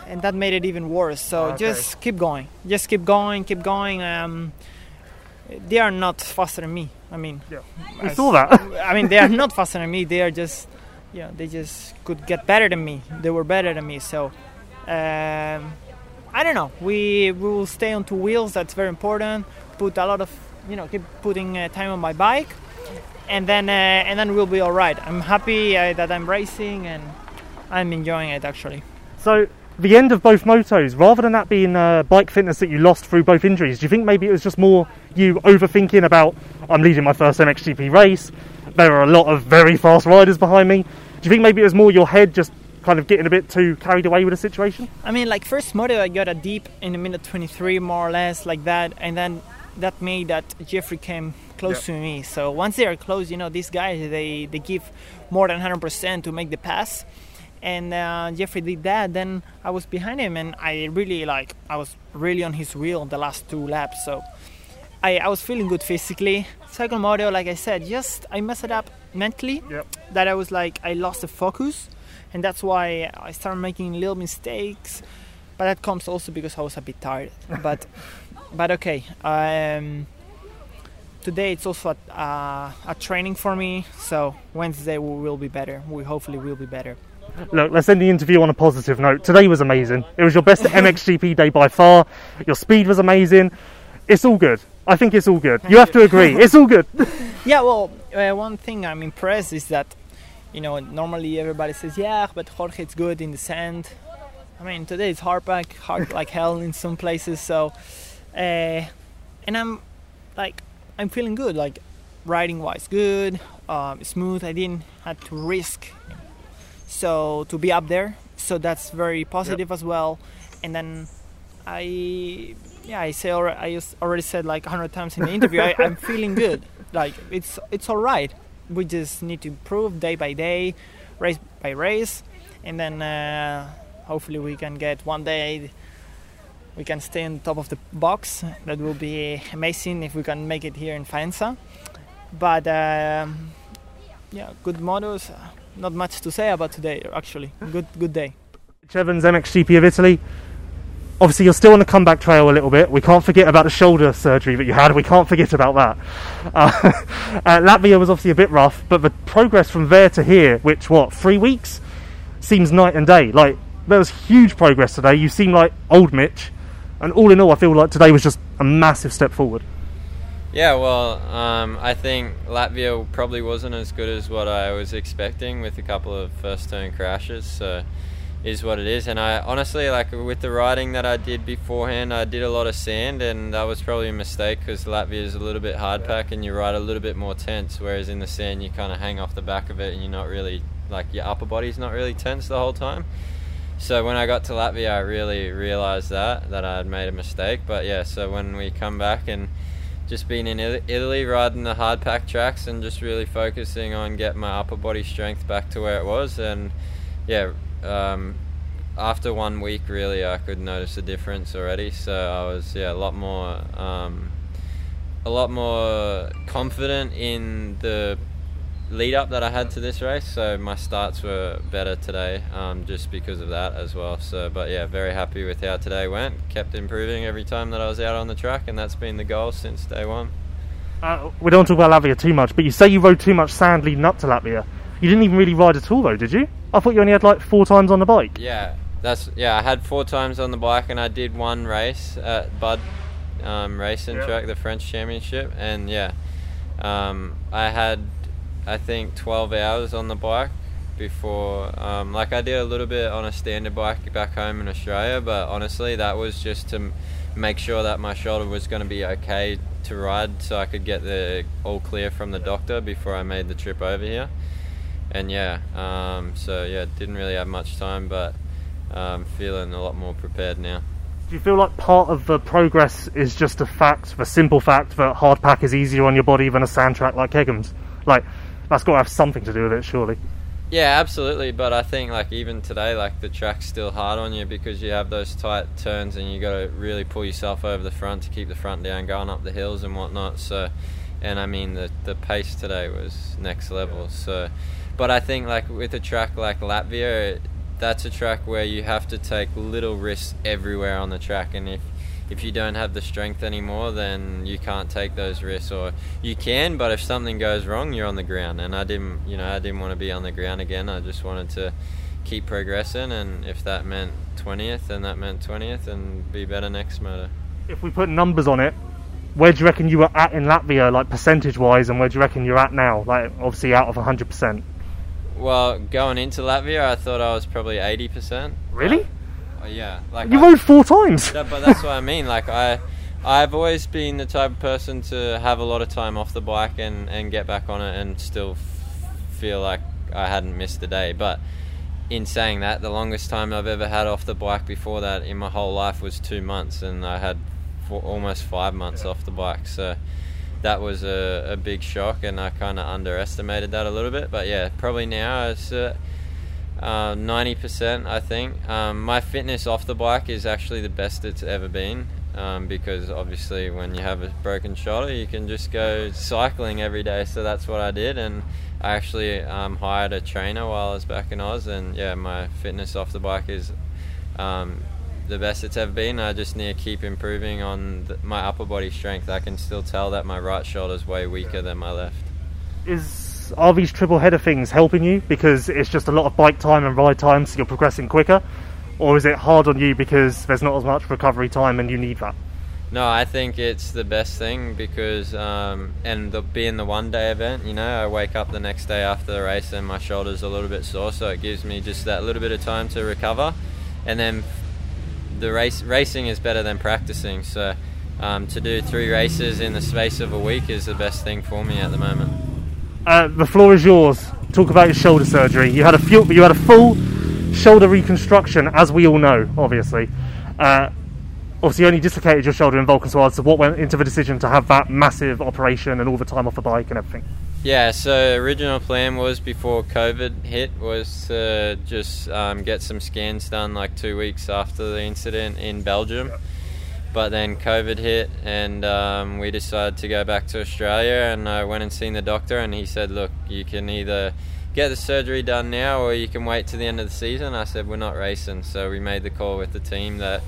[SPEAKER 5] and that made it even worse. So okay. just keep going, just keep going, keep going. Um, they are not faster than me. I mean,
[SPEAKER 1] yeah. we saw that.
[SPEAKER 5] I mean, they are not faster than me. They are just, yeah, they just could get better than me. They were better than me. So, um, I don't know. We, we will stay on two wheels. That's very important. Put a lot of, you know, keep putting uh, time on my bike, and then uh, and then we'll be all right. I'm happy uh, that I'm racing and I'm enjoying it actually.
[SPEAKER 1] So the end of both motos, rather than that being uh, bike fitness that you lost through both injuries, do you think maybe it was just more you overthinking about I'm leading my first MXGP race? There are a lot of very fast riders behind me. Do you think maybe it was more your head just kind of getting a bit too carried away with the situation?
[SPEAKER 5] I mean, like first moto, I got a deep in the minute 23, more or less, like that, and then that made that Jeffrey came close to me. So once they are close, you know, these guys they they give more than 100% to make the pass and uh, Jeffrey did that. Then I was behind him, and I really like I was really on his wheel the last two laps. So I, I was feeling good physically. Second moto, like I said, just I messed it up mentally.
[SPEAKER 1] Yep.
[SPEAKER 5] That I was like I lost the focus, and that's why I started making little mistakes. But that comes also because I was a bit tired. but but okay. Um, today it's also a, uh, a training for me. So Wednesday we will be better. We hopefully will be better.
[SPEAKER 1] Look, let's end the interview on a positive note. Today was amazing. It was your best MXGP day by far. Your speed was amazing. It's all good. I think it's all good. You have to agree. It's all good.
[SPEAKER 5] yeah, well, uh, one thing I'm impressed is that, you know, normally everybody says, yeah, but Jorge, it's good in the sand. I mean, today it's hard back, hard like hell in some places. So, uh, and I'm like, I'm feeling good. Like, riding wise, good, um, smooth. I didn't have to risk so to be up there so that's very positive yep. as well and then i yeah i say already, i just already said like 100 times in the interview I, i'm feeling good like it's it's all right we just need to improve day by day race by race and then uh, hopefully we can get one day we can stay on top of the box that will be amazing if we can make it here in Faenza but um, yeah good models not much to say about today. Actually, good good day.
[SPEAKER 1] Evans, MXGP of Italy. Obviously, you're still on the comeback trail a little bit. We can't forget about the shoulder surgery that you had. We can't forget about that. Uh, uh, Latvia was obviously a bit rough, but the progress from there to here, which what three weeks, seems night and day. Like there was huge progress today. You seem like old Mitch, and all in all, I feel like today was just a massive step forward.
[SPEAKER 6] Yeah, well, um, I think Latvia probably wasn't as good as what I was expecting with a couple of first turn crashes. So, is what it is. And I honestly, like with the riding that I did beforehand, I did a lot of sand, and that was probably a mistake because Latvia is a little bit hard pack and you ride a little bit more tense, whereas in the sand you kind of hang off the back of it and you're not really like your upper body's not really tense the whole time. So when I got to Latvia, I really realized that that I had made a mistake. But yeah, so when we come back and just being in Italy, riding the hard pack tracks, and just really focusing on getting my upper body strength back to where it was, and yeah, um, after one week, really, I could notice a difference already. So I was yeah a lot more um, a lot more confident in the lead up that I had to this race. So my starts were better today, um, just because of that as well. So, but yeah, very happy with how today went. Kept improving every time that I was out on the track, and that's been the goal since day one.
[SPEAKER 1] Uh, we don't talk about Latvia too much, but you say you rode too much sand leading up to Latvia. You didn't even really ride at all, though, did you? I thought you only had like four times on the bike.
[SPEAKER 6] Yeah, that's yeah. I had four times on the bike, and I did one race at Bud um, Racing. Track, the French Championship, and yeah, um, I had I think 12 hours on the bike before. Um, like I did a little bit on a standard bike back home in Australia, but honestly, that was just to make sure that my shoulder was going to be okay to ride, so I could get the all clear from the doctor before I made the trip over here. And yeah, um, so yeah, didn't really have much time, but um, feeling a lot more prepared now.
[SPEAKER 1] Do you feel like part of the progress is just a fact, the simple fact that hard pack is easier on your body than a sand track like Kegums? Like, that's got to have something to do with it, surely.
[SPEAKER 6] Yeah, absolutely. But I think like even today, like the track's still hard on you because you have those tight turns and you got to really pull yourself over the front to keep the front down, going up the hills and whatnot. So, and I mean the the pace today was next level. So, but I think like with a track like Latvia, that's a track where you have to take little risks everywhere on the track, and if if you don't have the strength anymore, then you can't take those risks, or you can, but if something goes wrong, you're on the ground. And I didn't, you know, I didn't want to be on the ground again. I just wanted to keep progressing, and if that meant 20th, then that meant 20th, and be better next motor.
[SPEAKER 1] If we put numbers on it, where do you reckon you were at in Latvia, like percentage wise, and where do you reckon you're at now? Like, obviously, out of 100%.
[SPEAKER 6] Well, going into Latvia, I thought I was probably 80%.
[SPEAKER 1] Really?
[SPEAKER 6] Uh, Oh, yeah, like
[SPEAKER 1] you
[SPEAKER 6] I,
[SPEAKER 1] rode four times.
[SPEAKER 6] but that's what I mean. Like I, I've always been the type of person to have a lot of time off the bike and and get back on it and still f- feel like I hadn't missed a day. But in saying that, the longest time I've ever had off the bike before that in my whole life was two months, and I had four, almost five months off the bike. So that was a, a big shock, and I kind of underestimated that a little bit. But yeah, probably now it's. Uh, uh, ninety uh, percent, I think. Um, my fitness off the bike is actually the best it's ever been um, because obviously when you have a broken shoulder, you can just go cycling every day. So that's what I did, and I actually um, hired a trainer while I was back in Oz, and yeah, my fitness off the bike is um, the best it's ever been. I just need to keep improving on the, my upper body strength. I can still tell that my right shoulder is way weaker than my left.
[SPEAKER 1] Is are these triple header things helping you because it's just a lot of bike time and ride time, so you're progressing quicker, or is it hard on you because there's not as much recovery time and you need that?
[SPEAKER 6] No, I think it's the best thing because, um, and the, being the one day event, you know, I wake up the next day after the race and my shoulder's a little bit sore, so it gives me just that little bit of time to recover. And then the race racing is better than practicing, so um, to do three races in the space of a week is the best thing for me at the moment.
[SPEAKER 1] Uh, the floor is yours. Talk about your shoulder surgery. You had a few, you had a full shoulder reconstruction, as we all know, obviously. Uh, obviously, you only dislocated your shoulder in Valkenswaard. So, what went into the decision to have that massive operation and all the time off the bike and everything?
[SPEAKER 6] Yeah, so original plan was before COVID hit was to just um, get some scans done like two weeks after the incident in Belgium. Yeah but then COVID hit, and um, we decided to go back to Australia. And I went and seen the doctor, and he said, "Look, you can either get the surgery done now, or you can wait to the end of the season." I said, "We're not racing," so we made the call with the team that.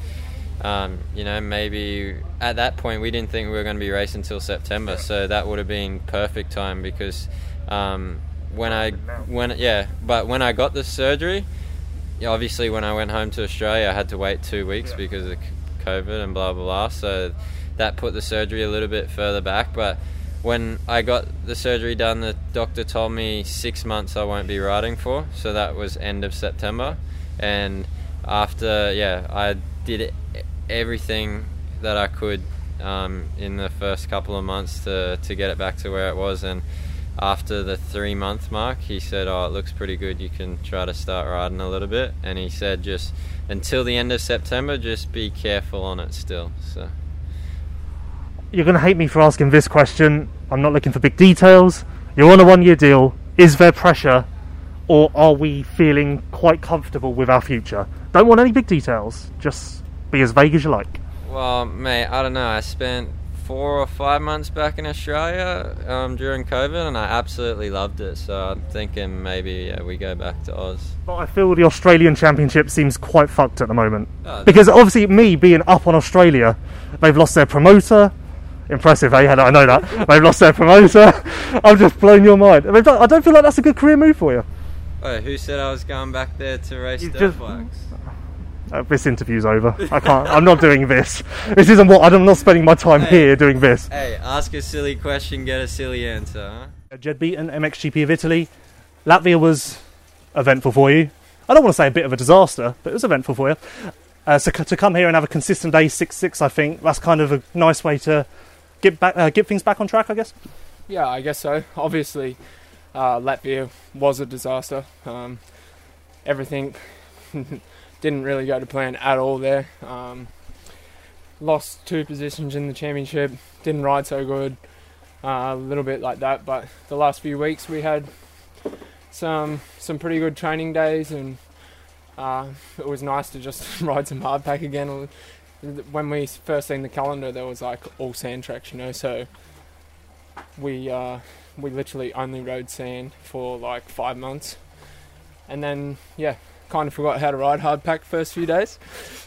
[SPEAKER 6] Um, you know, maybe at that point we didn't think we were going to be racing until September, so that would have been perfect time because um, when I when yeah, but when I got the surgery, obviously when I went home to Australia, I had to wait two weeks because of COVID and blah blah blah. So that put the surgery a little bit further back. But when I got the surgery done, the doctor told me six months I won't be riding for. So that was end of September, and after yeah, I did everything that I could um, in the first couple of months to to get it back to where it was and after the three month mark, he said, "Oh, it looks pretty good. You can try to start riding a little bit." And he said, "Just until the end of September, just be careful on it still." So
[SPEAKER 1] You're going to hate me for asking this question. I'm not looking for big details. You're on a one year deal. Is there pressure, or are we feeling quite comfortable with our future? Don't want any big details. Just be as vague as you like.
[SPEAKER 6] Well, mate, I don't know. I spent four or five months back in Australia um, during COVID, and I absolutely loved it. So I'm thinking maybe yeah, we go back to Oz.
[SPEAKER 1] But I feel the Australian Championship seems quite fucked at the moment.
[SPEAKER 6] Oh,
[SPEAKER 1] Because obviously, me being up on Australia, they've lost their promoter. Impressive, eh? I know that. They've lost their promoter. I'm just blowing your mind. I don't feel like that's a good career move for you.
[SPEAKER 6] Oh, who said I was going back there to race
[SPEAKER 1] You
[SPEAKER 6] dirt
[SPEAKER 1] just-
[SPEAKER 6] bikes?
[SPEAKER 1] Uh, this interview's over. I can't. I'm not doing this. This isn't what. I'm not spending my time
[SPEAKER 6] Hey.
[SPEAKER 1] here doing this.
[SPEAKER 6] Hey, ask a silly question, get a silly answer, huh?
[SPEAKER 1] Jed Beaton, MXGP of Italy. Latvia was eventful for you. I don't want to say a bit of a disaster, but it was eventful for you. Uh, so c- to come here and have a consistent day, six six, I think that's kind of a nice way to get back, uh, get things back on track. I guess.
[SPEAKER 7] Yeah, I guess so. Obviously, uh, Latvia was a disaster. Um, everything didn't really go to plan at all there. Um, lost two positions in the championship. Didn't ride so good. Uh, a little bit like that, but the last few weeks we had some some pretty good training days, and uh, it was nice to just ride some hardpack again. When we first seen the calendar, there was like all sand tracks, you know, so we uh, we literally only rode sand for like five months, and then yeah, kind of forgot how to ride hardpack first few days,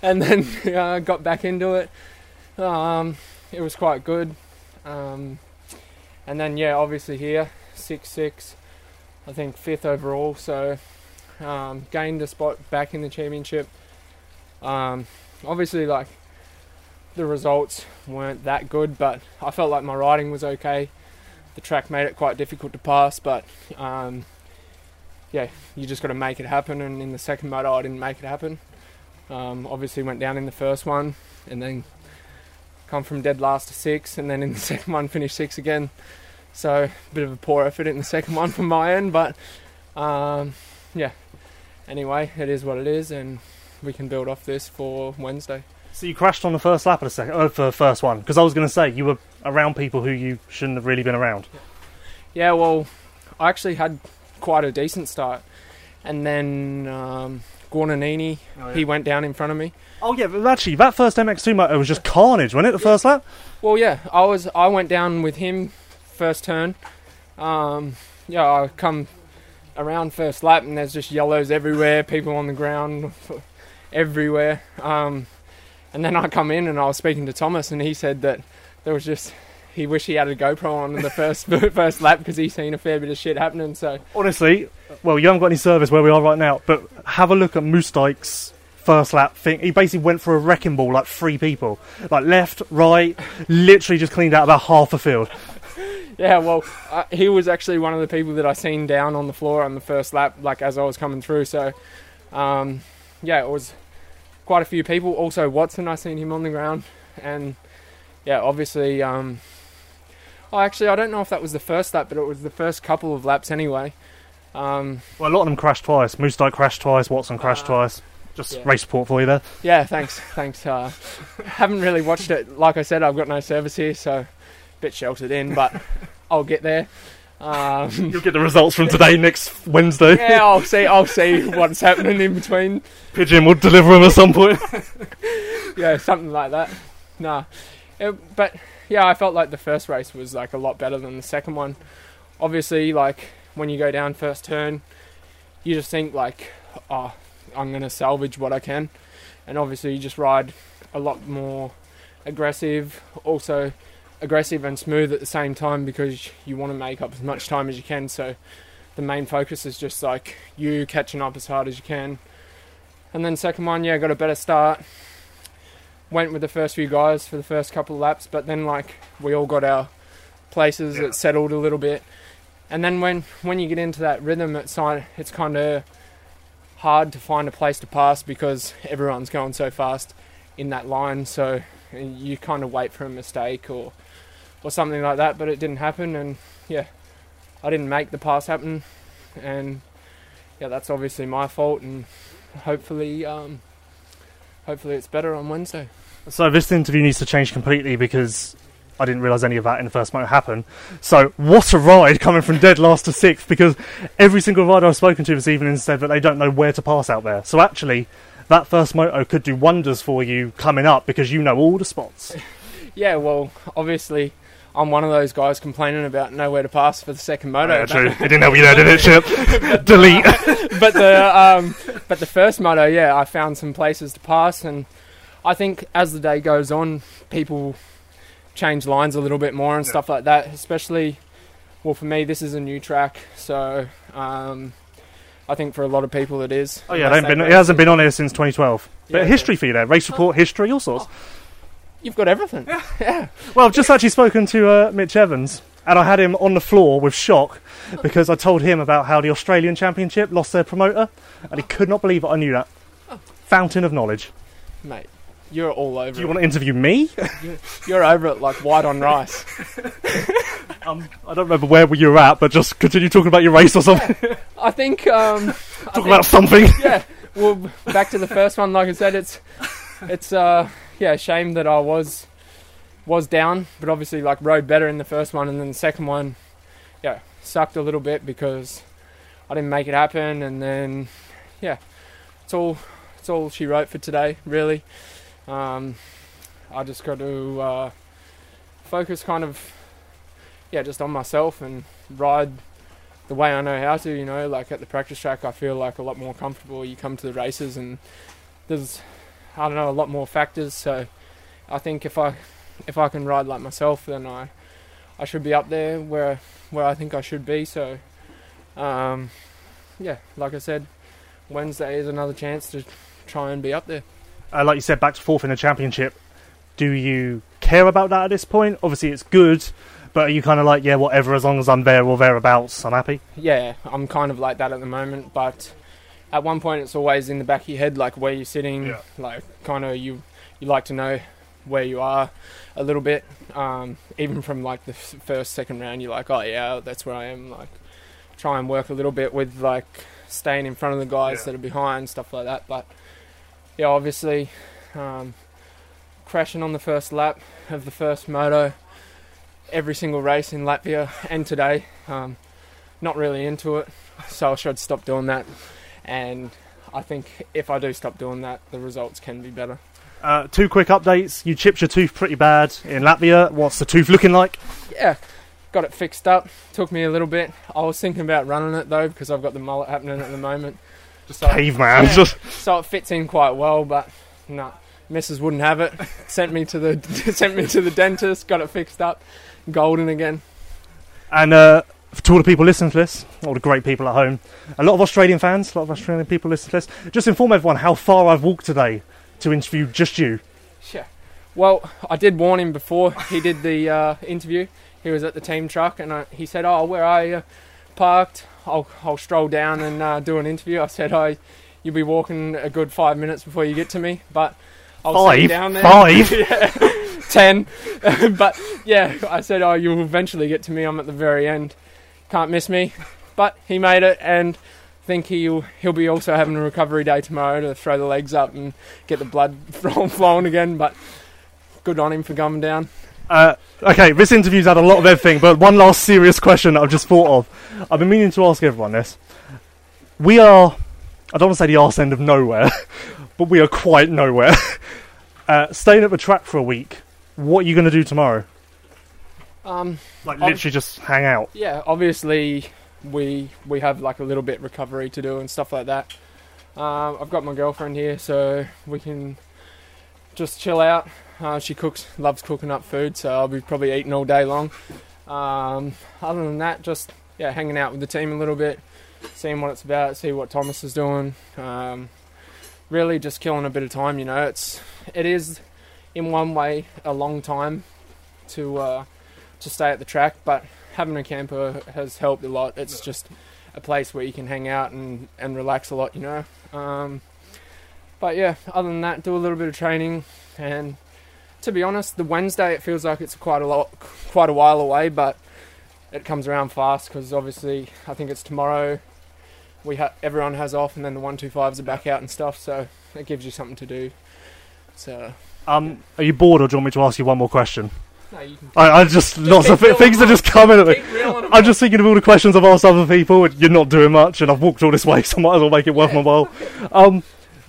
[SPEAKER 7] and then uh, got back into it. Um, it was quite good, um, and then yeah, obviously here six six, I think fifth overall, so um, gained a spot back in the championship. Um, obviously, like the results weren't that good, but I felt like my riding was okay the track made it quite difficult to pass, but um, yeah, you just got to make it happen. And in the second moto, I didn't make it happen. Um, obviously, went down in the first one, and then come from dead last to six, and then in the second one finished six again. So a bit of a poor effort in the second one from my end, but um, yeah. Anyway, it is what it is, and we can build off this for Wednesday.
[SPEAKER 1] So you crashed on the first lap of the second, uh, for the first one, because I was going to say you were around people who you shouldn't have really been around.
[SPEAKER 7] Yeah, well, I actually had quite a decent start, and then um, Guadagnini, he went down in front of me.
[SPEAKER 1] Oh yeah, but actually, that first MX2 motor was just carnage, wasn't it? The first lap.
[SPEAKER 7] Well, yeah, I was I went down with him first turn. Um, yeah, I come around first lap, and there's just yellows everywhere, people on the ground, everywhere. Um, and then I come in, and I was speaking to Thomas, and he said that there was just he wished he had a GoPro on in the first first lap because he's seen a fair bit of shit happening. So
[SPEAKER 1] Honestly, well, you haven't got any service where we are right now, but have a look at Moosdijk's first lap thing. He basically went for a wrecking ball like three people, like left, right, literally just cleaned out about half a field.
[SPEAKER 7] Yeah, well, uh, he was actually one of the people that I seen down on the floor on the first lap, like as I was coming through. So, um, yeah, it was quite a few people. Also, Watson, I seen him on the ground, and yeah, obviously, um, actually, I don't know if that was the first lap, but it was the first couple of laps anyway. Um,
[SPEAKER 1] Well, a lot of them crashed twice. Moosdijk crashed twice. Watson crashed
[SPEAKER 7] Uh,
[SPEAKER 1] twice. Just
[SPEAKER 7] yeah.
[SPEAKER 1] race support for you there.
[SPEAKER 7] yeah, thanks, thanks. Uh, haven't really watched it. Like I said, I've got no service here, so a bit sheltered in, but I'll get there. Um,
[SPEAKER 1] You'll get the results from today next Wednesday.
[SPEAKER 7] yeah, I'll see. I'll see what's happening in between.
[SPEAKER 1] Pigeon will deliver them at some point.
[SPEAKER 7] Yeah, something like that. Nah, It- but yeah, I felt like the first race was like a lot better than the second one. Obviously, like when you go down first turn, you just think like, oh, I'm gonna salvage what I can, and obviously you just ride a lot more aggressive. Also, aggressive and smooth at the same time because you want to make up as much time as you can. So the main focus is just like you catching up as hard as you can. and then second one, yeah, got a better start. Went with the first few guys for the first couple of laps, but then like we all got our places,
[SPEAKER 1] Yeah.
[SPEAKER 7] it settled a little bit, and then when when you get into that rhythm, it's kind it's kind of hard to find a place to pass because everyone's going so fast in that line. So you kind of wait for a mistake or or something like that, but it didn't happen, and yeah, I didn't make the pass happen, and yeah, that's obviously my fault, and hopefully, um, hopefully it's better on Wednesday.
[SPEAKER 1] So this interview needs to change completely because I didn't realise any of that in the first motor happened. So what a ride coming from dead last to sixth because every single rider I've spoken to this evening said that they don't know where to pass out there. So actually, that first moto could do wonders for you coming up because you know all the spots.
[SPEAKER 7] Yeah, well, obviously, I'm one of those guys complaining about nowhere to pass for the second moto.
[SPEAKER 1] Yeah, true. It didn't help you did it, Chip? Delete.
[SPEAKER 7] but the um, but the first moto, yeah, I found some places to pass, and I think as the day goes on, people change lines a little bit more and
[SPEAKER 1] Yeah.
[SPEAKER 7] stuff like that. Especially, well, for me, this is a new track, so um, I think for a lot of people it is.
[SPEAKER 1] Oh yeah,
[SPEAKER 7] Unless
[SPEAKER 1] they ain't been, it hasn't been on here since 2012. But
[SPEAKER 7] Yeah.
[SPEAKER 1] history for you there, race report, history, all sorts.
[SPEAKER 7] You've got everything. yeah.
[SPEAKER 1] Well, I've just actually spoken to uh, Mitch Evans, and I had him on the floor with shock because I told him about how the Australian Championship lost their promoter, and he could not believe it. I knew that. Fountain of knowledge.
[SPEAKER 7] mate. You're all over.
[SPEAKER 1] Do you
[SPEAKER 7] it.
[SPEAKER 1] want to interview me?
[SPEAKER 7] You're over it like white on rice.
[SPEAKER 1] um, I don't remember where you were at, but just continue talking about your race or something.
[SPEAKER 7] I think. Um,
[SPEAKER 1] Talk about something.
[SPEAKER 7] yeah. Well, back to the first one. Like I said, it's it's uh yeah, a shame that I was was down, but obviously like rode better in the first one, and then the second one, yeah, sucked a little bit because I didn't make it happen, and then yeah, it's all it's all she wrote for today, really. Um, I just got to uh, focus kind of yeah, just on myself and ride the way I know how to, you know, like at the practice track, I feel like a lot more comfortable. You come to the races and there's, I don't know, a lot more factors. So I think if I, if I can ride like myself, then I, I should be up there where, where I think I should be. So, um, yeah, like I said, Wednesday is another chance to try and be up there.
[SPEAKER 1] Uh, like you said, back to fourth in the championship. Do you care about that at this point? Obviously, it's good, but are you kind of like, yeah, whatever, as long as I'm there or thereabouts, I'm happy?
[SPEAKER 7] yeah, I'm kind of like that at the moment. But at one point, it's always in the back of your head, like where you're sitting.
[SPEAKER 1] Yeah.
[SPEAKER 7] Like kind of you, you like to know where you are a little bit. Um, even from like the f- first, second round, you're like, oh yeah, that's where I am. Like try and work a little bit with like staying in front of the guys
[SPEAKER 1] Yeah.
[SPEAKER 7] that are behind, stuff like that. But yeah, obviously, um, crashing on the first lap of the first moto every single race in Latvia and today. Um, not really into it, so I should stop doing that. And I think if I do stop doing that, the results can be better.
[SPEAKER 1] Uh, two quick updates. You chipped your tooth pretty bad in Latvia. What's the tooth looking like?
[SPEAKER 7] Yeah, got it fixed up. Took me a little bit. I was thinking about running it though because I've got the mullet happening at the moment. So,
[SPEAKER 1] Caveman.
[SPEAKER 7] Yeah.
[SPEAKER 1] Just
[SPEAKER 7] so it fits in quite well, but no, Mrs. wouldn't have it. sent me to the sent me to the dentist. Got it fixed up, golden again.
[SPEAKER 1] And uh, to all the people listening to this, all the great people at home, a lot of Australian fans, a lot of Australian people listening to this, just inform everyone how far I've walked today to interview just you.
[SPEAKER 7] Sure. Well, I did warn him before he did the uh, interview. He was at the team truck, and I, he said, "Oh, where are you? Parked. I'll I'll stroll down and uh, do an interview." I said, "Oh, you'll be walking a good five minutes before you get to me, but I'll
[SPEAKER 1] Five?
[SPEAKER 7] down there."
[SPEAKER 1] Five?
[SPEAKER 7] yeah, ten. but yeah, I said, "Oh, you'll eventually get to me. I'm at the very end. Can't miss me." But he made it, and I think he'll he'll be also having a recovery day tomorrow to throw the legs up and get the blood flowing again. But good on him for coming down.
[SPEAKER 1] Uh, okay, this interview's had a lot of everything, but one last serious question that I've just thought of. I've been meaning to ask everyone this. We are, I don't want to say the arse end of nowhere, but we are quite nowhere. uh, staying at the track for a week, what are you going to do tomorrow?
[SPEAKER 7] Um,
[SPEAKER 1] Like, literally just hang out.
[SPEAKER 7] yeah, obviously we we have like a little bit recovery to do and stuff like that. Um, I've got my girlfriend here, so we can just chill out. Uh, she cooks, loves cooking up food, so I'll be probably eating all day long. Um, other than that, just yeah, hanging out with the team a little bit, seeing what it's about, see what Thomas is doing. Um, really just killing a bit of time. You know, it's it is in one way a long time to uh, to stay at the track, but having a camper has helped a lot. It's just a place where you can hang out and, and relax a lot, you know. Um, but yeah, other than that, do a little bit of training, and to be honest, the Wednesday it feels like it's quite a lot, quite a while away, but it comes around fast because obviously I think it's tomorrow. We ha- everyone has off, and then the one two fives are back out and stuff, so it gives you something to do. So
[SPEAKER 1] Um, are you bored, or do you want me to ask you one more question?
[SPEAKER 7] No.
[SPEAKER 1] I, I just lots of things are just coming at me.
[SPEAKER 7] Keep reeling 'em
[SPEAKER 1] I'm just thinking of all the questions I've asked other people, and you're not doing much, and I've walked all this way, so I might as well make it worth my while. Um,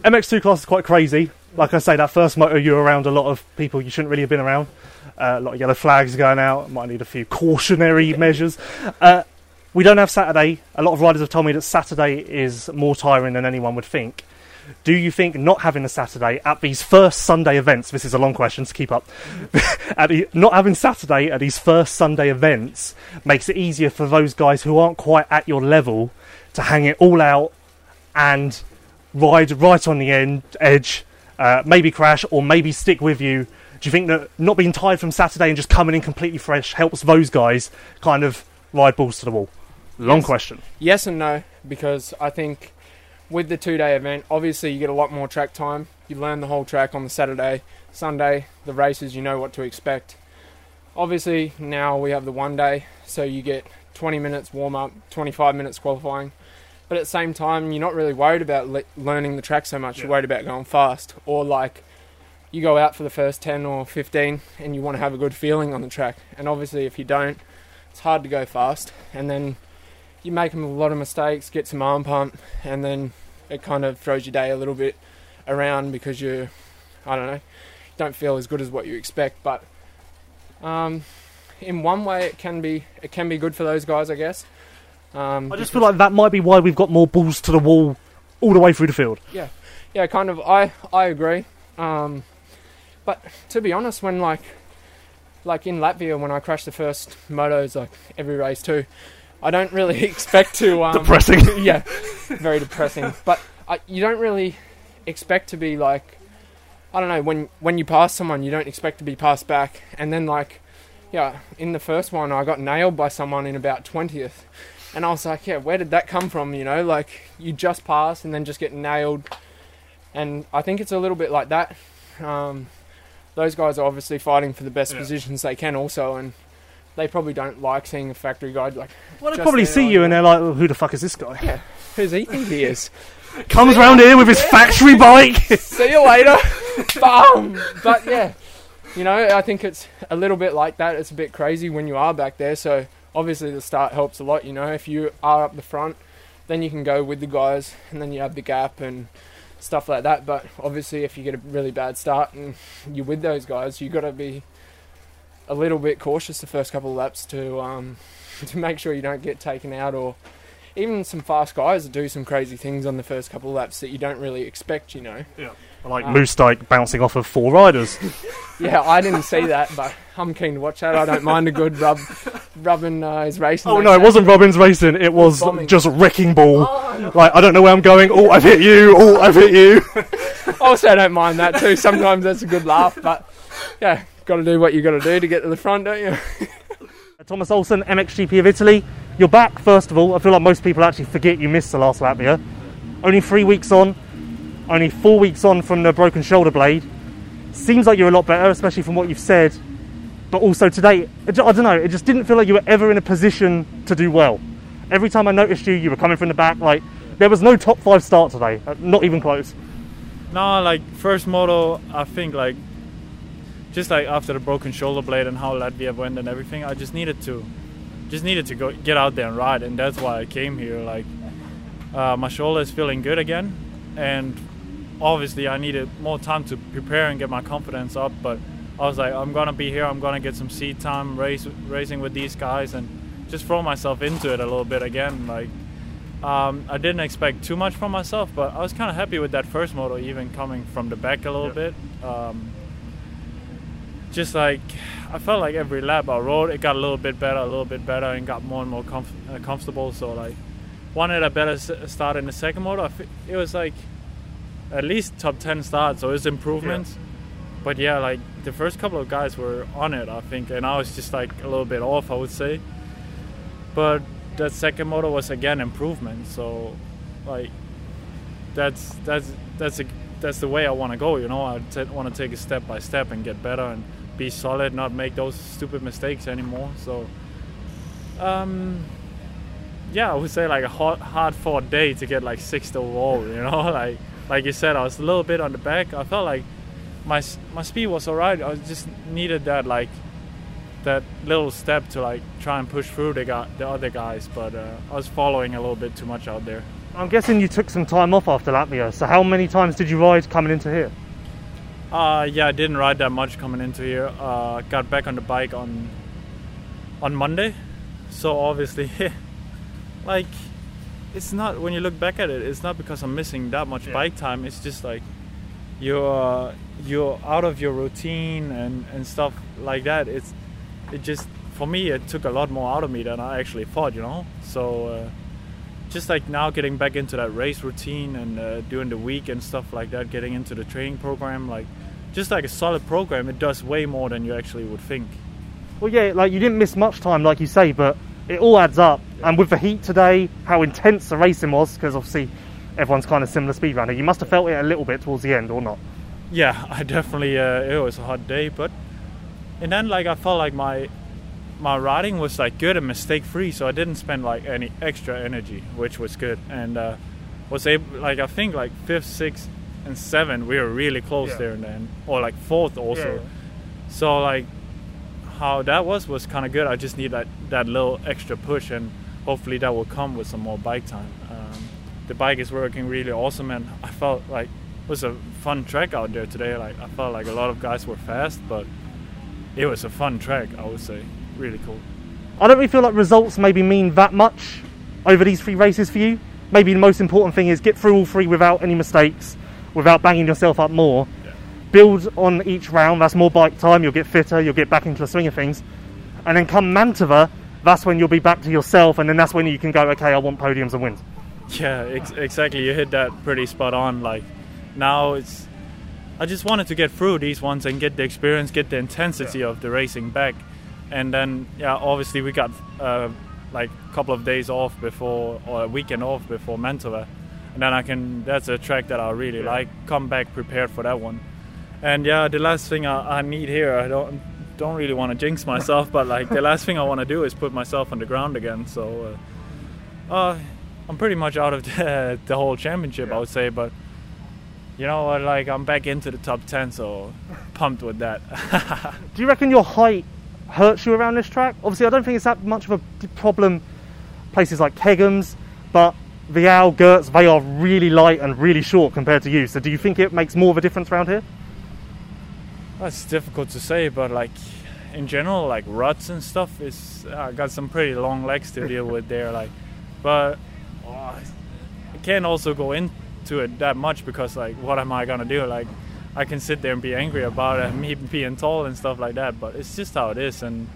[SPEAKER 1] MX2 class is quite crazy. Like I say, that first motor, you're around a lot of people you shouldn't really have been around. Uh, a lot of yellow flags going out. Might need a few cautionary measures. Uh, we don't have Saturday. A lot of riders have told me that Saturday is more tiring than anyone would think. Do you think not having a Saturday at these first Sunday events? This is a long question to keep up. at the, not having Saturday at these first Sunday events makes it easier for those guys who aren't quite at your level to hang it all out and ride right on the end edge, uh, maybe crash or maybe stick with you. Do you think that not being tired from Saturday and just coming in completely fresh helps those guys kind of ride balls to the wall? Long
[SPEAKER 7] Yes.
[SPEAKER 1] question.
[SPEAKER 7] Yes and no, because I think with the two day event, obviously you get a lot more track time. You learn the whole track on the Saturday. Sunday, the races, you know what to expect. Obviously, now we have the one day, so you get 20 minutes warm up, 25 minutes qualifying. But at the same time, you're not really worried about le- learning the track so much. You're worried about going fast. Or like, you go out for the first 10 or 15 and you want to have a good feeling on the track. And obviously, if you don't, it's hard to go fast. And then you make a lot of mistakes, get some arm pump, and then it kind of throws your day a little bit around because you, I don't know, don't feel as good as what you expect. But um, in one way, it can be it can be good for those guys, I guess. Um,
[SPEAKER 1] I just feel like that might be why we've got more balls to the wall all the way through the field.
[SPEAKER 7] yeah, yeah, kind of. I I agree. Um, but to be honest, when like like in Latvia, when I crashed the first motos, like every race too, I don't really expect to. Um,
[SPEAKER 1] Depressing.
[SPEAKER 7] yeah, very depressing. But I, you don't really expect to be like, I don't know, when when you pass someone, you don't expect to be passed back, and then like, yeah, in the first one, I got nailed by someone in about twentieth, and I was like, yeah, where did that come from? You know, like you just pass and then just get nailed, and I think it's a little bit like that. Um, those guys are obviously fighting for the best
[SPEAKER 1] Yeah.
[SPEAKER 7] positions they can, also, and they probably don't like seeing a factory guy like,
[SPEAKER 1] Well, they probably see you and they're like, well, "Who the fuck is this guy?"
[SPEAKER 7] Yeah, who's he think he is?
[SPEAKER 1] Comes round here with his factory bike.
[SPEAKER 7] see you later. Bam! But yeah, you know, I think it's a little bit like that. It's a bit crazy when you are back there. So obviously the start helps a lot. You know, if you are up the front, then you can go with the guys, and then you have the gap and stuff like that. But obviously, if you get a really bad start and you're with those guys, you got to be a little bit cautious the first couple of laps to um, to make sure you don't get taken out or. Even some fast guys do some crazy things on the first couple of laps that you don't really expect, you know. Yeah.
[SPEAKER 1] Like
[SPEAKER 7] Um,
[SPEAKER 1] Moose Dyke bouncing off of four riders.
[SPEAKER 7] Yeah, I didn't see that, but I'm keen to watch that. I don't mind a good rub, rubbing uh, his racing.
[SPEAKER 1] Oh no, it wasn't Robbins racing. It was
[SPEAKER 7] Bombing.
[SPEAKER 1] just wrecking ball.
[SPEAKER 7] Oh, no.
[SPEAKER 1] Like I don't know where I'm going. Oh, I've hit you. Oh, I've hit you.
[SPEAKER 7] Also, I don't mind that too. Sometimes that's a good laugh, but yeah, got to do what you got to do to get to the front, don't you?
[SPEAKER 1] Thomas Olsen, MXGP of Italy. You're back, first of all. I feel like most people actually forget you missed the last lap here. Only three weeks on, only four weeks on from the broken shoulder blade. Seems like you're a lot better, especially from what you've said. But also today, I don't know, it just didn't feel like you were ever in a position to do well. Every time I noticed you, you were coming from the back. Like, there was no top five start today, uh, not even close.
[SPEAKER 8] No, like first moto, I think like just like after the broken shoulder blade and how Latvia went and everything, I just needed to, just needed to go get out there and ride, and that's why I came here. Like uh, my shoulder is feeling good again, and obviously I needed more time to prepare and get my confidence up. But I was like, I'm gonna be here. I'm gonna get some seat time, race racing with these guys, and just throw myself into it a little bit again. Like um, I didn't expect too much from myself, but I was kind of happy with that first moto, even coming from the back a little bit. Um, just like I felt like every lap I rode, it got a little bit better, a little bit better, and got more and more comf- uh, comfortable. So like wanted a better s- start in the second moto. I It was like at least top 10 start, so it's improvements. But yeah, like the first couple of guys were on it, I think, and I was just like a little bit off, I would say. But that second motor was again improvement, so like that's that's that's a, that's the way I want to go. You know, I t- want to take it step by step and get better and be solid, not make those stupid mistakes anymore. So, um, yeah, I would say like a hard, hard fought day to get like sixth overall. You know, like like you said, I was a little bit on the back. I felt like my my speed was alright. I just needed that like that little step to like try and push through the guy, the other guys, but uh, I was following a little bit too much out there.
[SPEAKER 1] I'm guessing you took some time off after Latvia. So how many times did you ride coming into here?
[SPEAKER 8] Uh, yeah, I didn't ride that much coming into here. Uh, got back on the bike on on Monday, so obviously, like, it's not when you look back at it, it's not because I'm missing that much
[SPEAKER 1] Yeah.
[SPEAKER 8] bike time. It's just like you're you're out of your routine and and stuff like that. It's it just for me it took a lot more out of me than I actually thought. You know, so. Uh, just like now getting back into that race routine and uh, doing the week and stuff like that getting into the training program like just like a solid program it does way more than you actually would think
[SPEAKER 1] Well, yeah, like you didn't miss much time, like you say, but it all adds up. And with the heat today, how intense the racing was, because obviously everyone's kind of similar speed around here, you must have felt it a little bit towards the end, or not?
[SPEAKER 8] yeah i definitely uh, it was a hot day but and then like i felt like my my riding was like good and mistake free so i didn't spend like any extra energy which was good and uh was able like i think like fifth sixth and seventh we were really close
[SPEAKER 1] Yeah.
[SPEAKER 8] there and then or like fourth also
[SPEAKER 1] Yeah.
[SPEAKER 8] So like how that was was kind of good. I just need that that little extra push, and hopefully that will come with some more bike time. Um, the bike is working really awesome, and I felt like it was a fun track out there today. Like I felt like a lot of guys were fast, but it was a fun track. I would say really cool.
[SPEAKER 1] I don't really feel like results maybe mean that much over these three races for you. Maybe the most important thing is get through all three without any mistakes, without banging yourself up more. Build on each round, that's more bike time, you'll get fitter, you'll get back into the swing of things. And then come Mantova, that's when you'll be back to yourself, and then that's when you can go, okay, I want podiums and wins.
[SPEAKER 8] Yeah, ex- exactly. You hit that pretty spot on. Like now, it's I just wanted to get through these ones and get the experience, get the intensity of the racing back, and then yeah, obviously we got uh, like a couple of days off before or a weekend off before Mantova, and then I can. That's a track that I really like. Come back prepared for that one, and yeah, the last thing I, I need here, I don't don't really want to jinx myself, but like the last thing I want to do is put myself on the ground again. So. Uh, uh, I'm pretty much out of the, the whole championship, I would say, but you know what? Like I'm back into the top ten, so pumped with that.
[SPEAKER 1] Do you reckon your height hurts you around this track? Obviously, I don't think it's that much of a problem places like Kegums, but Vialle, Geerts, they are really light and really short compared to you. So do you think it makes more of a difference around here?
[SPEAKER 8] That's difficult to say, but like in general, like ruts and stuff is I got some pretty long legs to deal with there. Like, but oh, I can't also go into it that much because like, what am I gonna do? Like, I can sit there and be angry about it, me being tall and stuff like that. But it's just how it is, and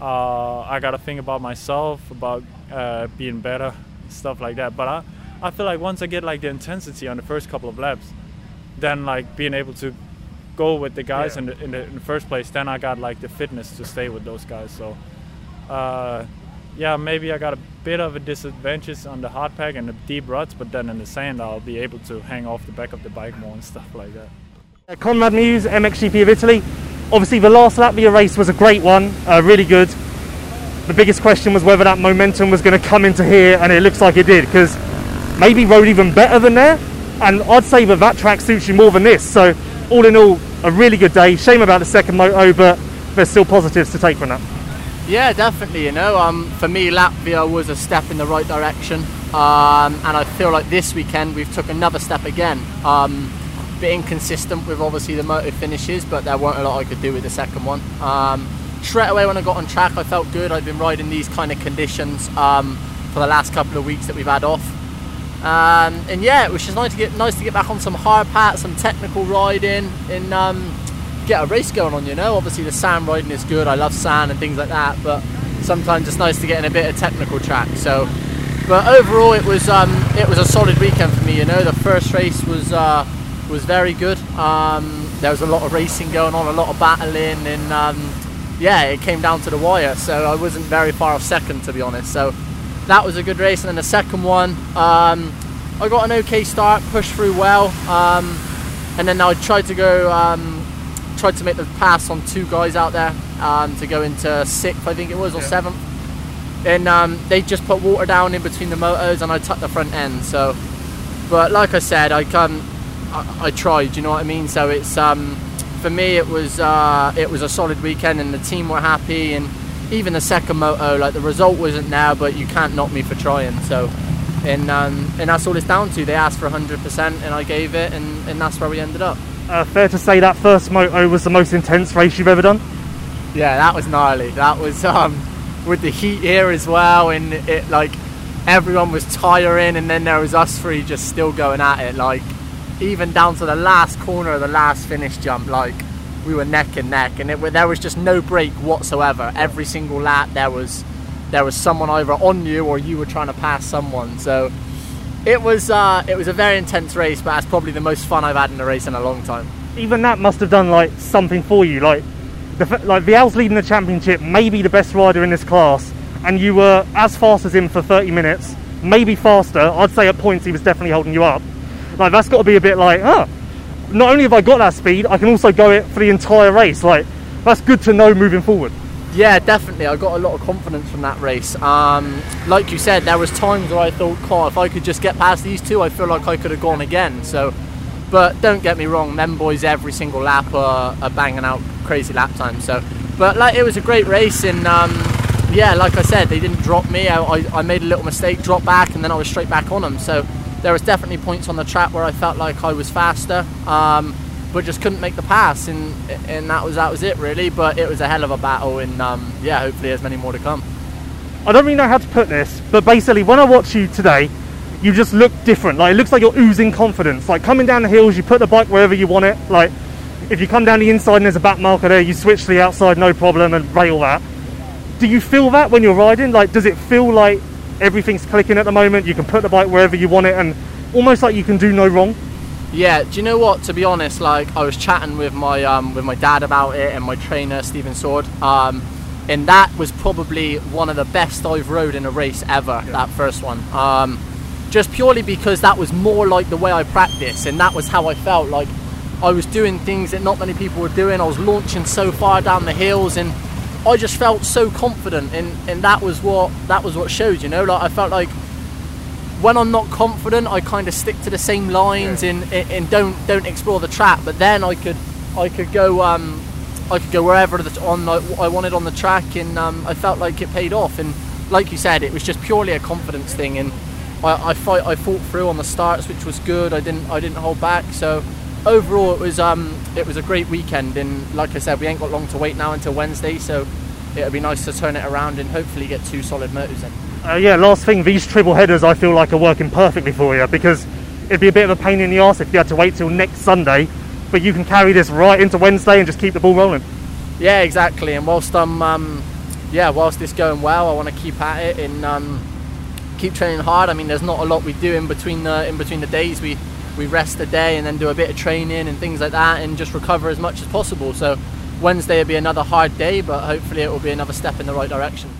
[SPEAKER 8] uh, I gotta think about myself, about uh, being better, stuff like that. But I, I feel like once I get like the intensity on the first couple of laps, then like being able to go with the guys
[SPEAKER 1] Yeah.
[SPEAKER 8] in, the, in, the, in the first place, then I got like the fitness to stay with those guys. So, uh, yeah, maybe I got a bit of a disadvantage on the hard pack and the deep ruts, but then in the sand, I'll be able to hang off the back of the bike more and stuff like that.
[SPEAKER 1] Uh, Conrad Mewse, MXGP of Italy. Obviously, the last lap Latvia race was a great one, uh, really good. The biggest question was whether that momentum was going to come into here, and it looks like it did, because maybe rode even better than there. And I'd say that that track suits you more than this. So, all in all, a really good day. Shame about the second moto, but there's still positives to take from that.
[SPEAKER 9] Yeah, definitely. You know, um, for me, Latvia was a step in the right direction, um, and I feel like this weekend we've took another step again. Um, bit inconsistent with obviously the motor finishes, but there weren't a lot I could do with the second one. Um, straight away when I got on track, I felt good. I've been riding these kind of conditions um, for the last couple of weeks that we've had off. Um, and yeah, it was just nice to get nice to get back on some hard pat, some technical riding, and um, get a race going on. You know, obviously the sand riding is good. I love sand and things like that, but sometimes it's nice to get in a bit of technical track. So but overall, it was um, it was a solid weekend for me. You know, the first race was uh, was very good. Um, there was a lot of racing going on, a lot of battling, and um, yeah, it came down to the wire. So I wasn't very far off second, to be honest. So that was a good race. And then the second one, um, I got an okay start, pushed through well, um, and then I tried to go, um, tried to make the pass on two guys out there um, to go into sixth, I think it was, or seventh. And um, they just put water down in between the motors, and I tucked the front end. So, but like I said, I can, I, I tried. You know what I mean? So it's um, for me, it was uh, it was a solid weekend, and the team were happy, and even the second moto, like the result wasn't there, but you can't knock me for trying. So, and um, and that's all it's down to. They asked for 100%, and I gave it, and, and that's where we ended up.
[SPEAKER 1] Uh, fair to say that first moto was the most intense race you've ever done.
[SPEAKER 9] Yeah, that was gnarly. That was um, with the heat here as well, and it like everyone was tiring, and then there was us three just still going at it, like even down to the last corner of the last finish jump, like we were neck and neck, and it, there was just no break whatsoever. Every single lap, there was there was someone either on you or you were trying to pass someone. So it was uh, it was a very intense race, but that's probably the most fun I've had in a race in a long time.
[SPEAKER 1] Even that must have done like something for you. Like, the, like Vialle's leading the championship, maybe the best rider in this class, and you were as fast as him for 30 minutes, maybe faster. I'd say at points he was definitely holding you up. Like that's got to be a bit like, ah. Not only have I got that speed, I can also go it for the entire race. Like that's good to know moving forward.
[SPEAKER 9] Yeah, definitely. I got a lot of confidence from that race. Um, like you said, there was times where I thought, "God, if I could just get past these two, I feel like I could have gone again." So, but don't get me wrong, them boys every single lap are, are banging out crazy lap times. So, but like it was a great race, and um, yeah, like I said, they didn't drop me. I, I, I made a little mistake, dropped back, and then I was straight back on them. So there was definitely points on the track where I felt like I was faster. Um, but just couldn't make the pass, and and that was that was it really. But it was a hell of a battle, and um, yeah, hopefully there's many more to come.
[SPEAKER 1] I don't really know how to put this, but basically, when I watch you today, you just look different. Like it looks like you're oozing confidence. Like coming down the hills, you put the bike wherever you want it. Like if you come down the inside and there's a back marker there, you switch to the outside, no problem, and rail that. Do you feel that when you're riding? Like, does it feel like everything's clicking at the moment? You can put the bike wherever you want it, and almost like you can do no wrong.
[SPEAKER 9] Yeah, do you know what? To be honest, like I was chatting with my um, with my dad about it and my trainer Stephen Sword, um, and that was probably one of the best I've rode in a race ever. That first one, um, just purely because that was more like the way I practice, and that was how I felt. Like I was doing things that not many people were doing. I was launching so far down the hills, and I just felt so confident, and, and that was what that was what showed. You know, like I felt like when I'm not confident, I kind of stick to the same lines yeah. and, and don't don't explore the track. But then I could I could go um, I could go wherever the, on I wanted on the track, and um, I felt like it paid off. And like you said, it was just purely a confidence thing. And I, I fight I fought through on the starts, which was good. I didn't I didn't hold back. So overall, it was um, it was a great weekend. And like I said, we ain't got long to wait now until Wednesday. So it'll be nice to turn it around and hopefully get two solid motors in.
[SPEAKER 1] Uh, yeah, last thing, these triple headers I feel like are working perfectly for you because it'd be a bit of a pain in the arse if you had to wait till next Sunday, but you can carry this right into Wednesday and just keep the ball rolling.
[SPEAKER 9] Yeah, exactly. And whilst I'm, um, yeah, whilst it's going well, I want to keep at it and um, keep training hard. I mean, there's not a lot we do in between the in between the days. We we rest a day and then do a bit of training and things like that, and just recover as much as possible. So Wednesday will be another hard day, but hopefully it will be another step in the right direction.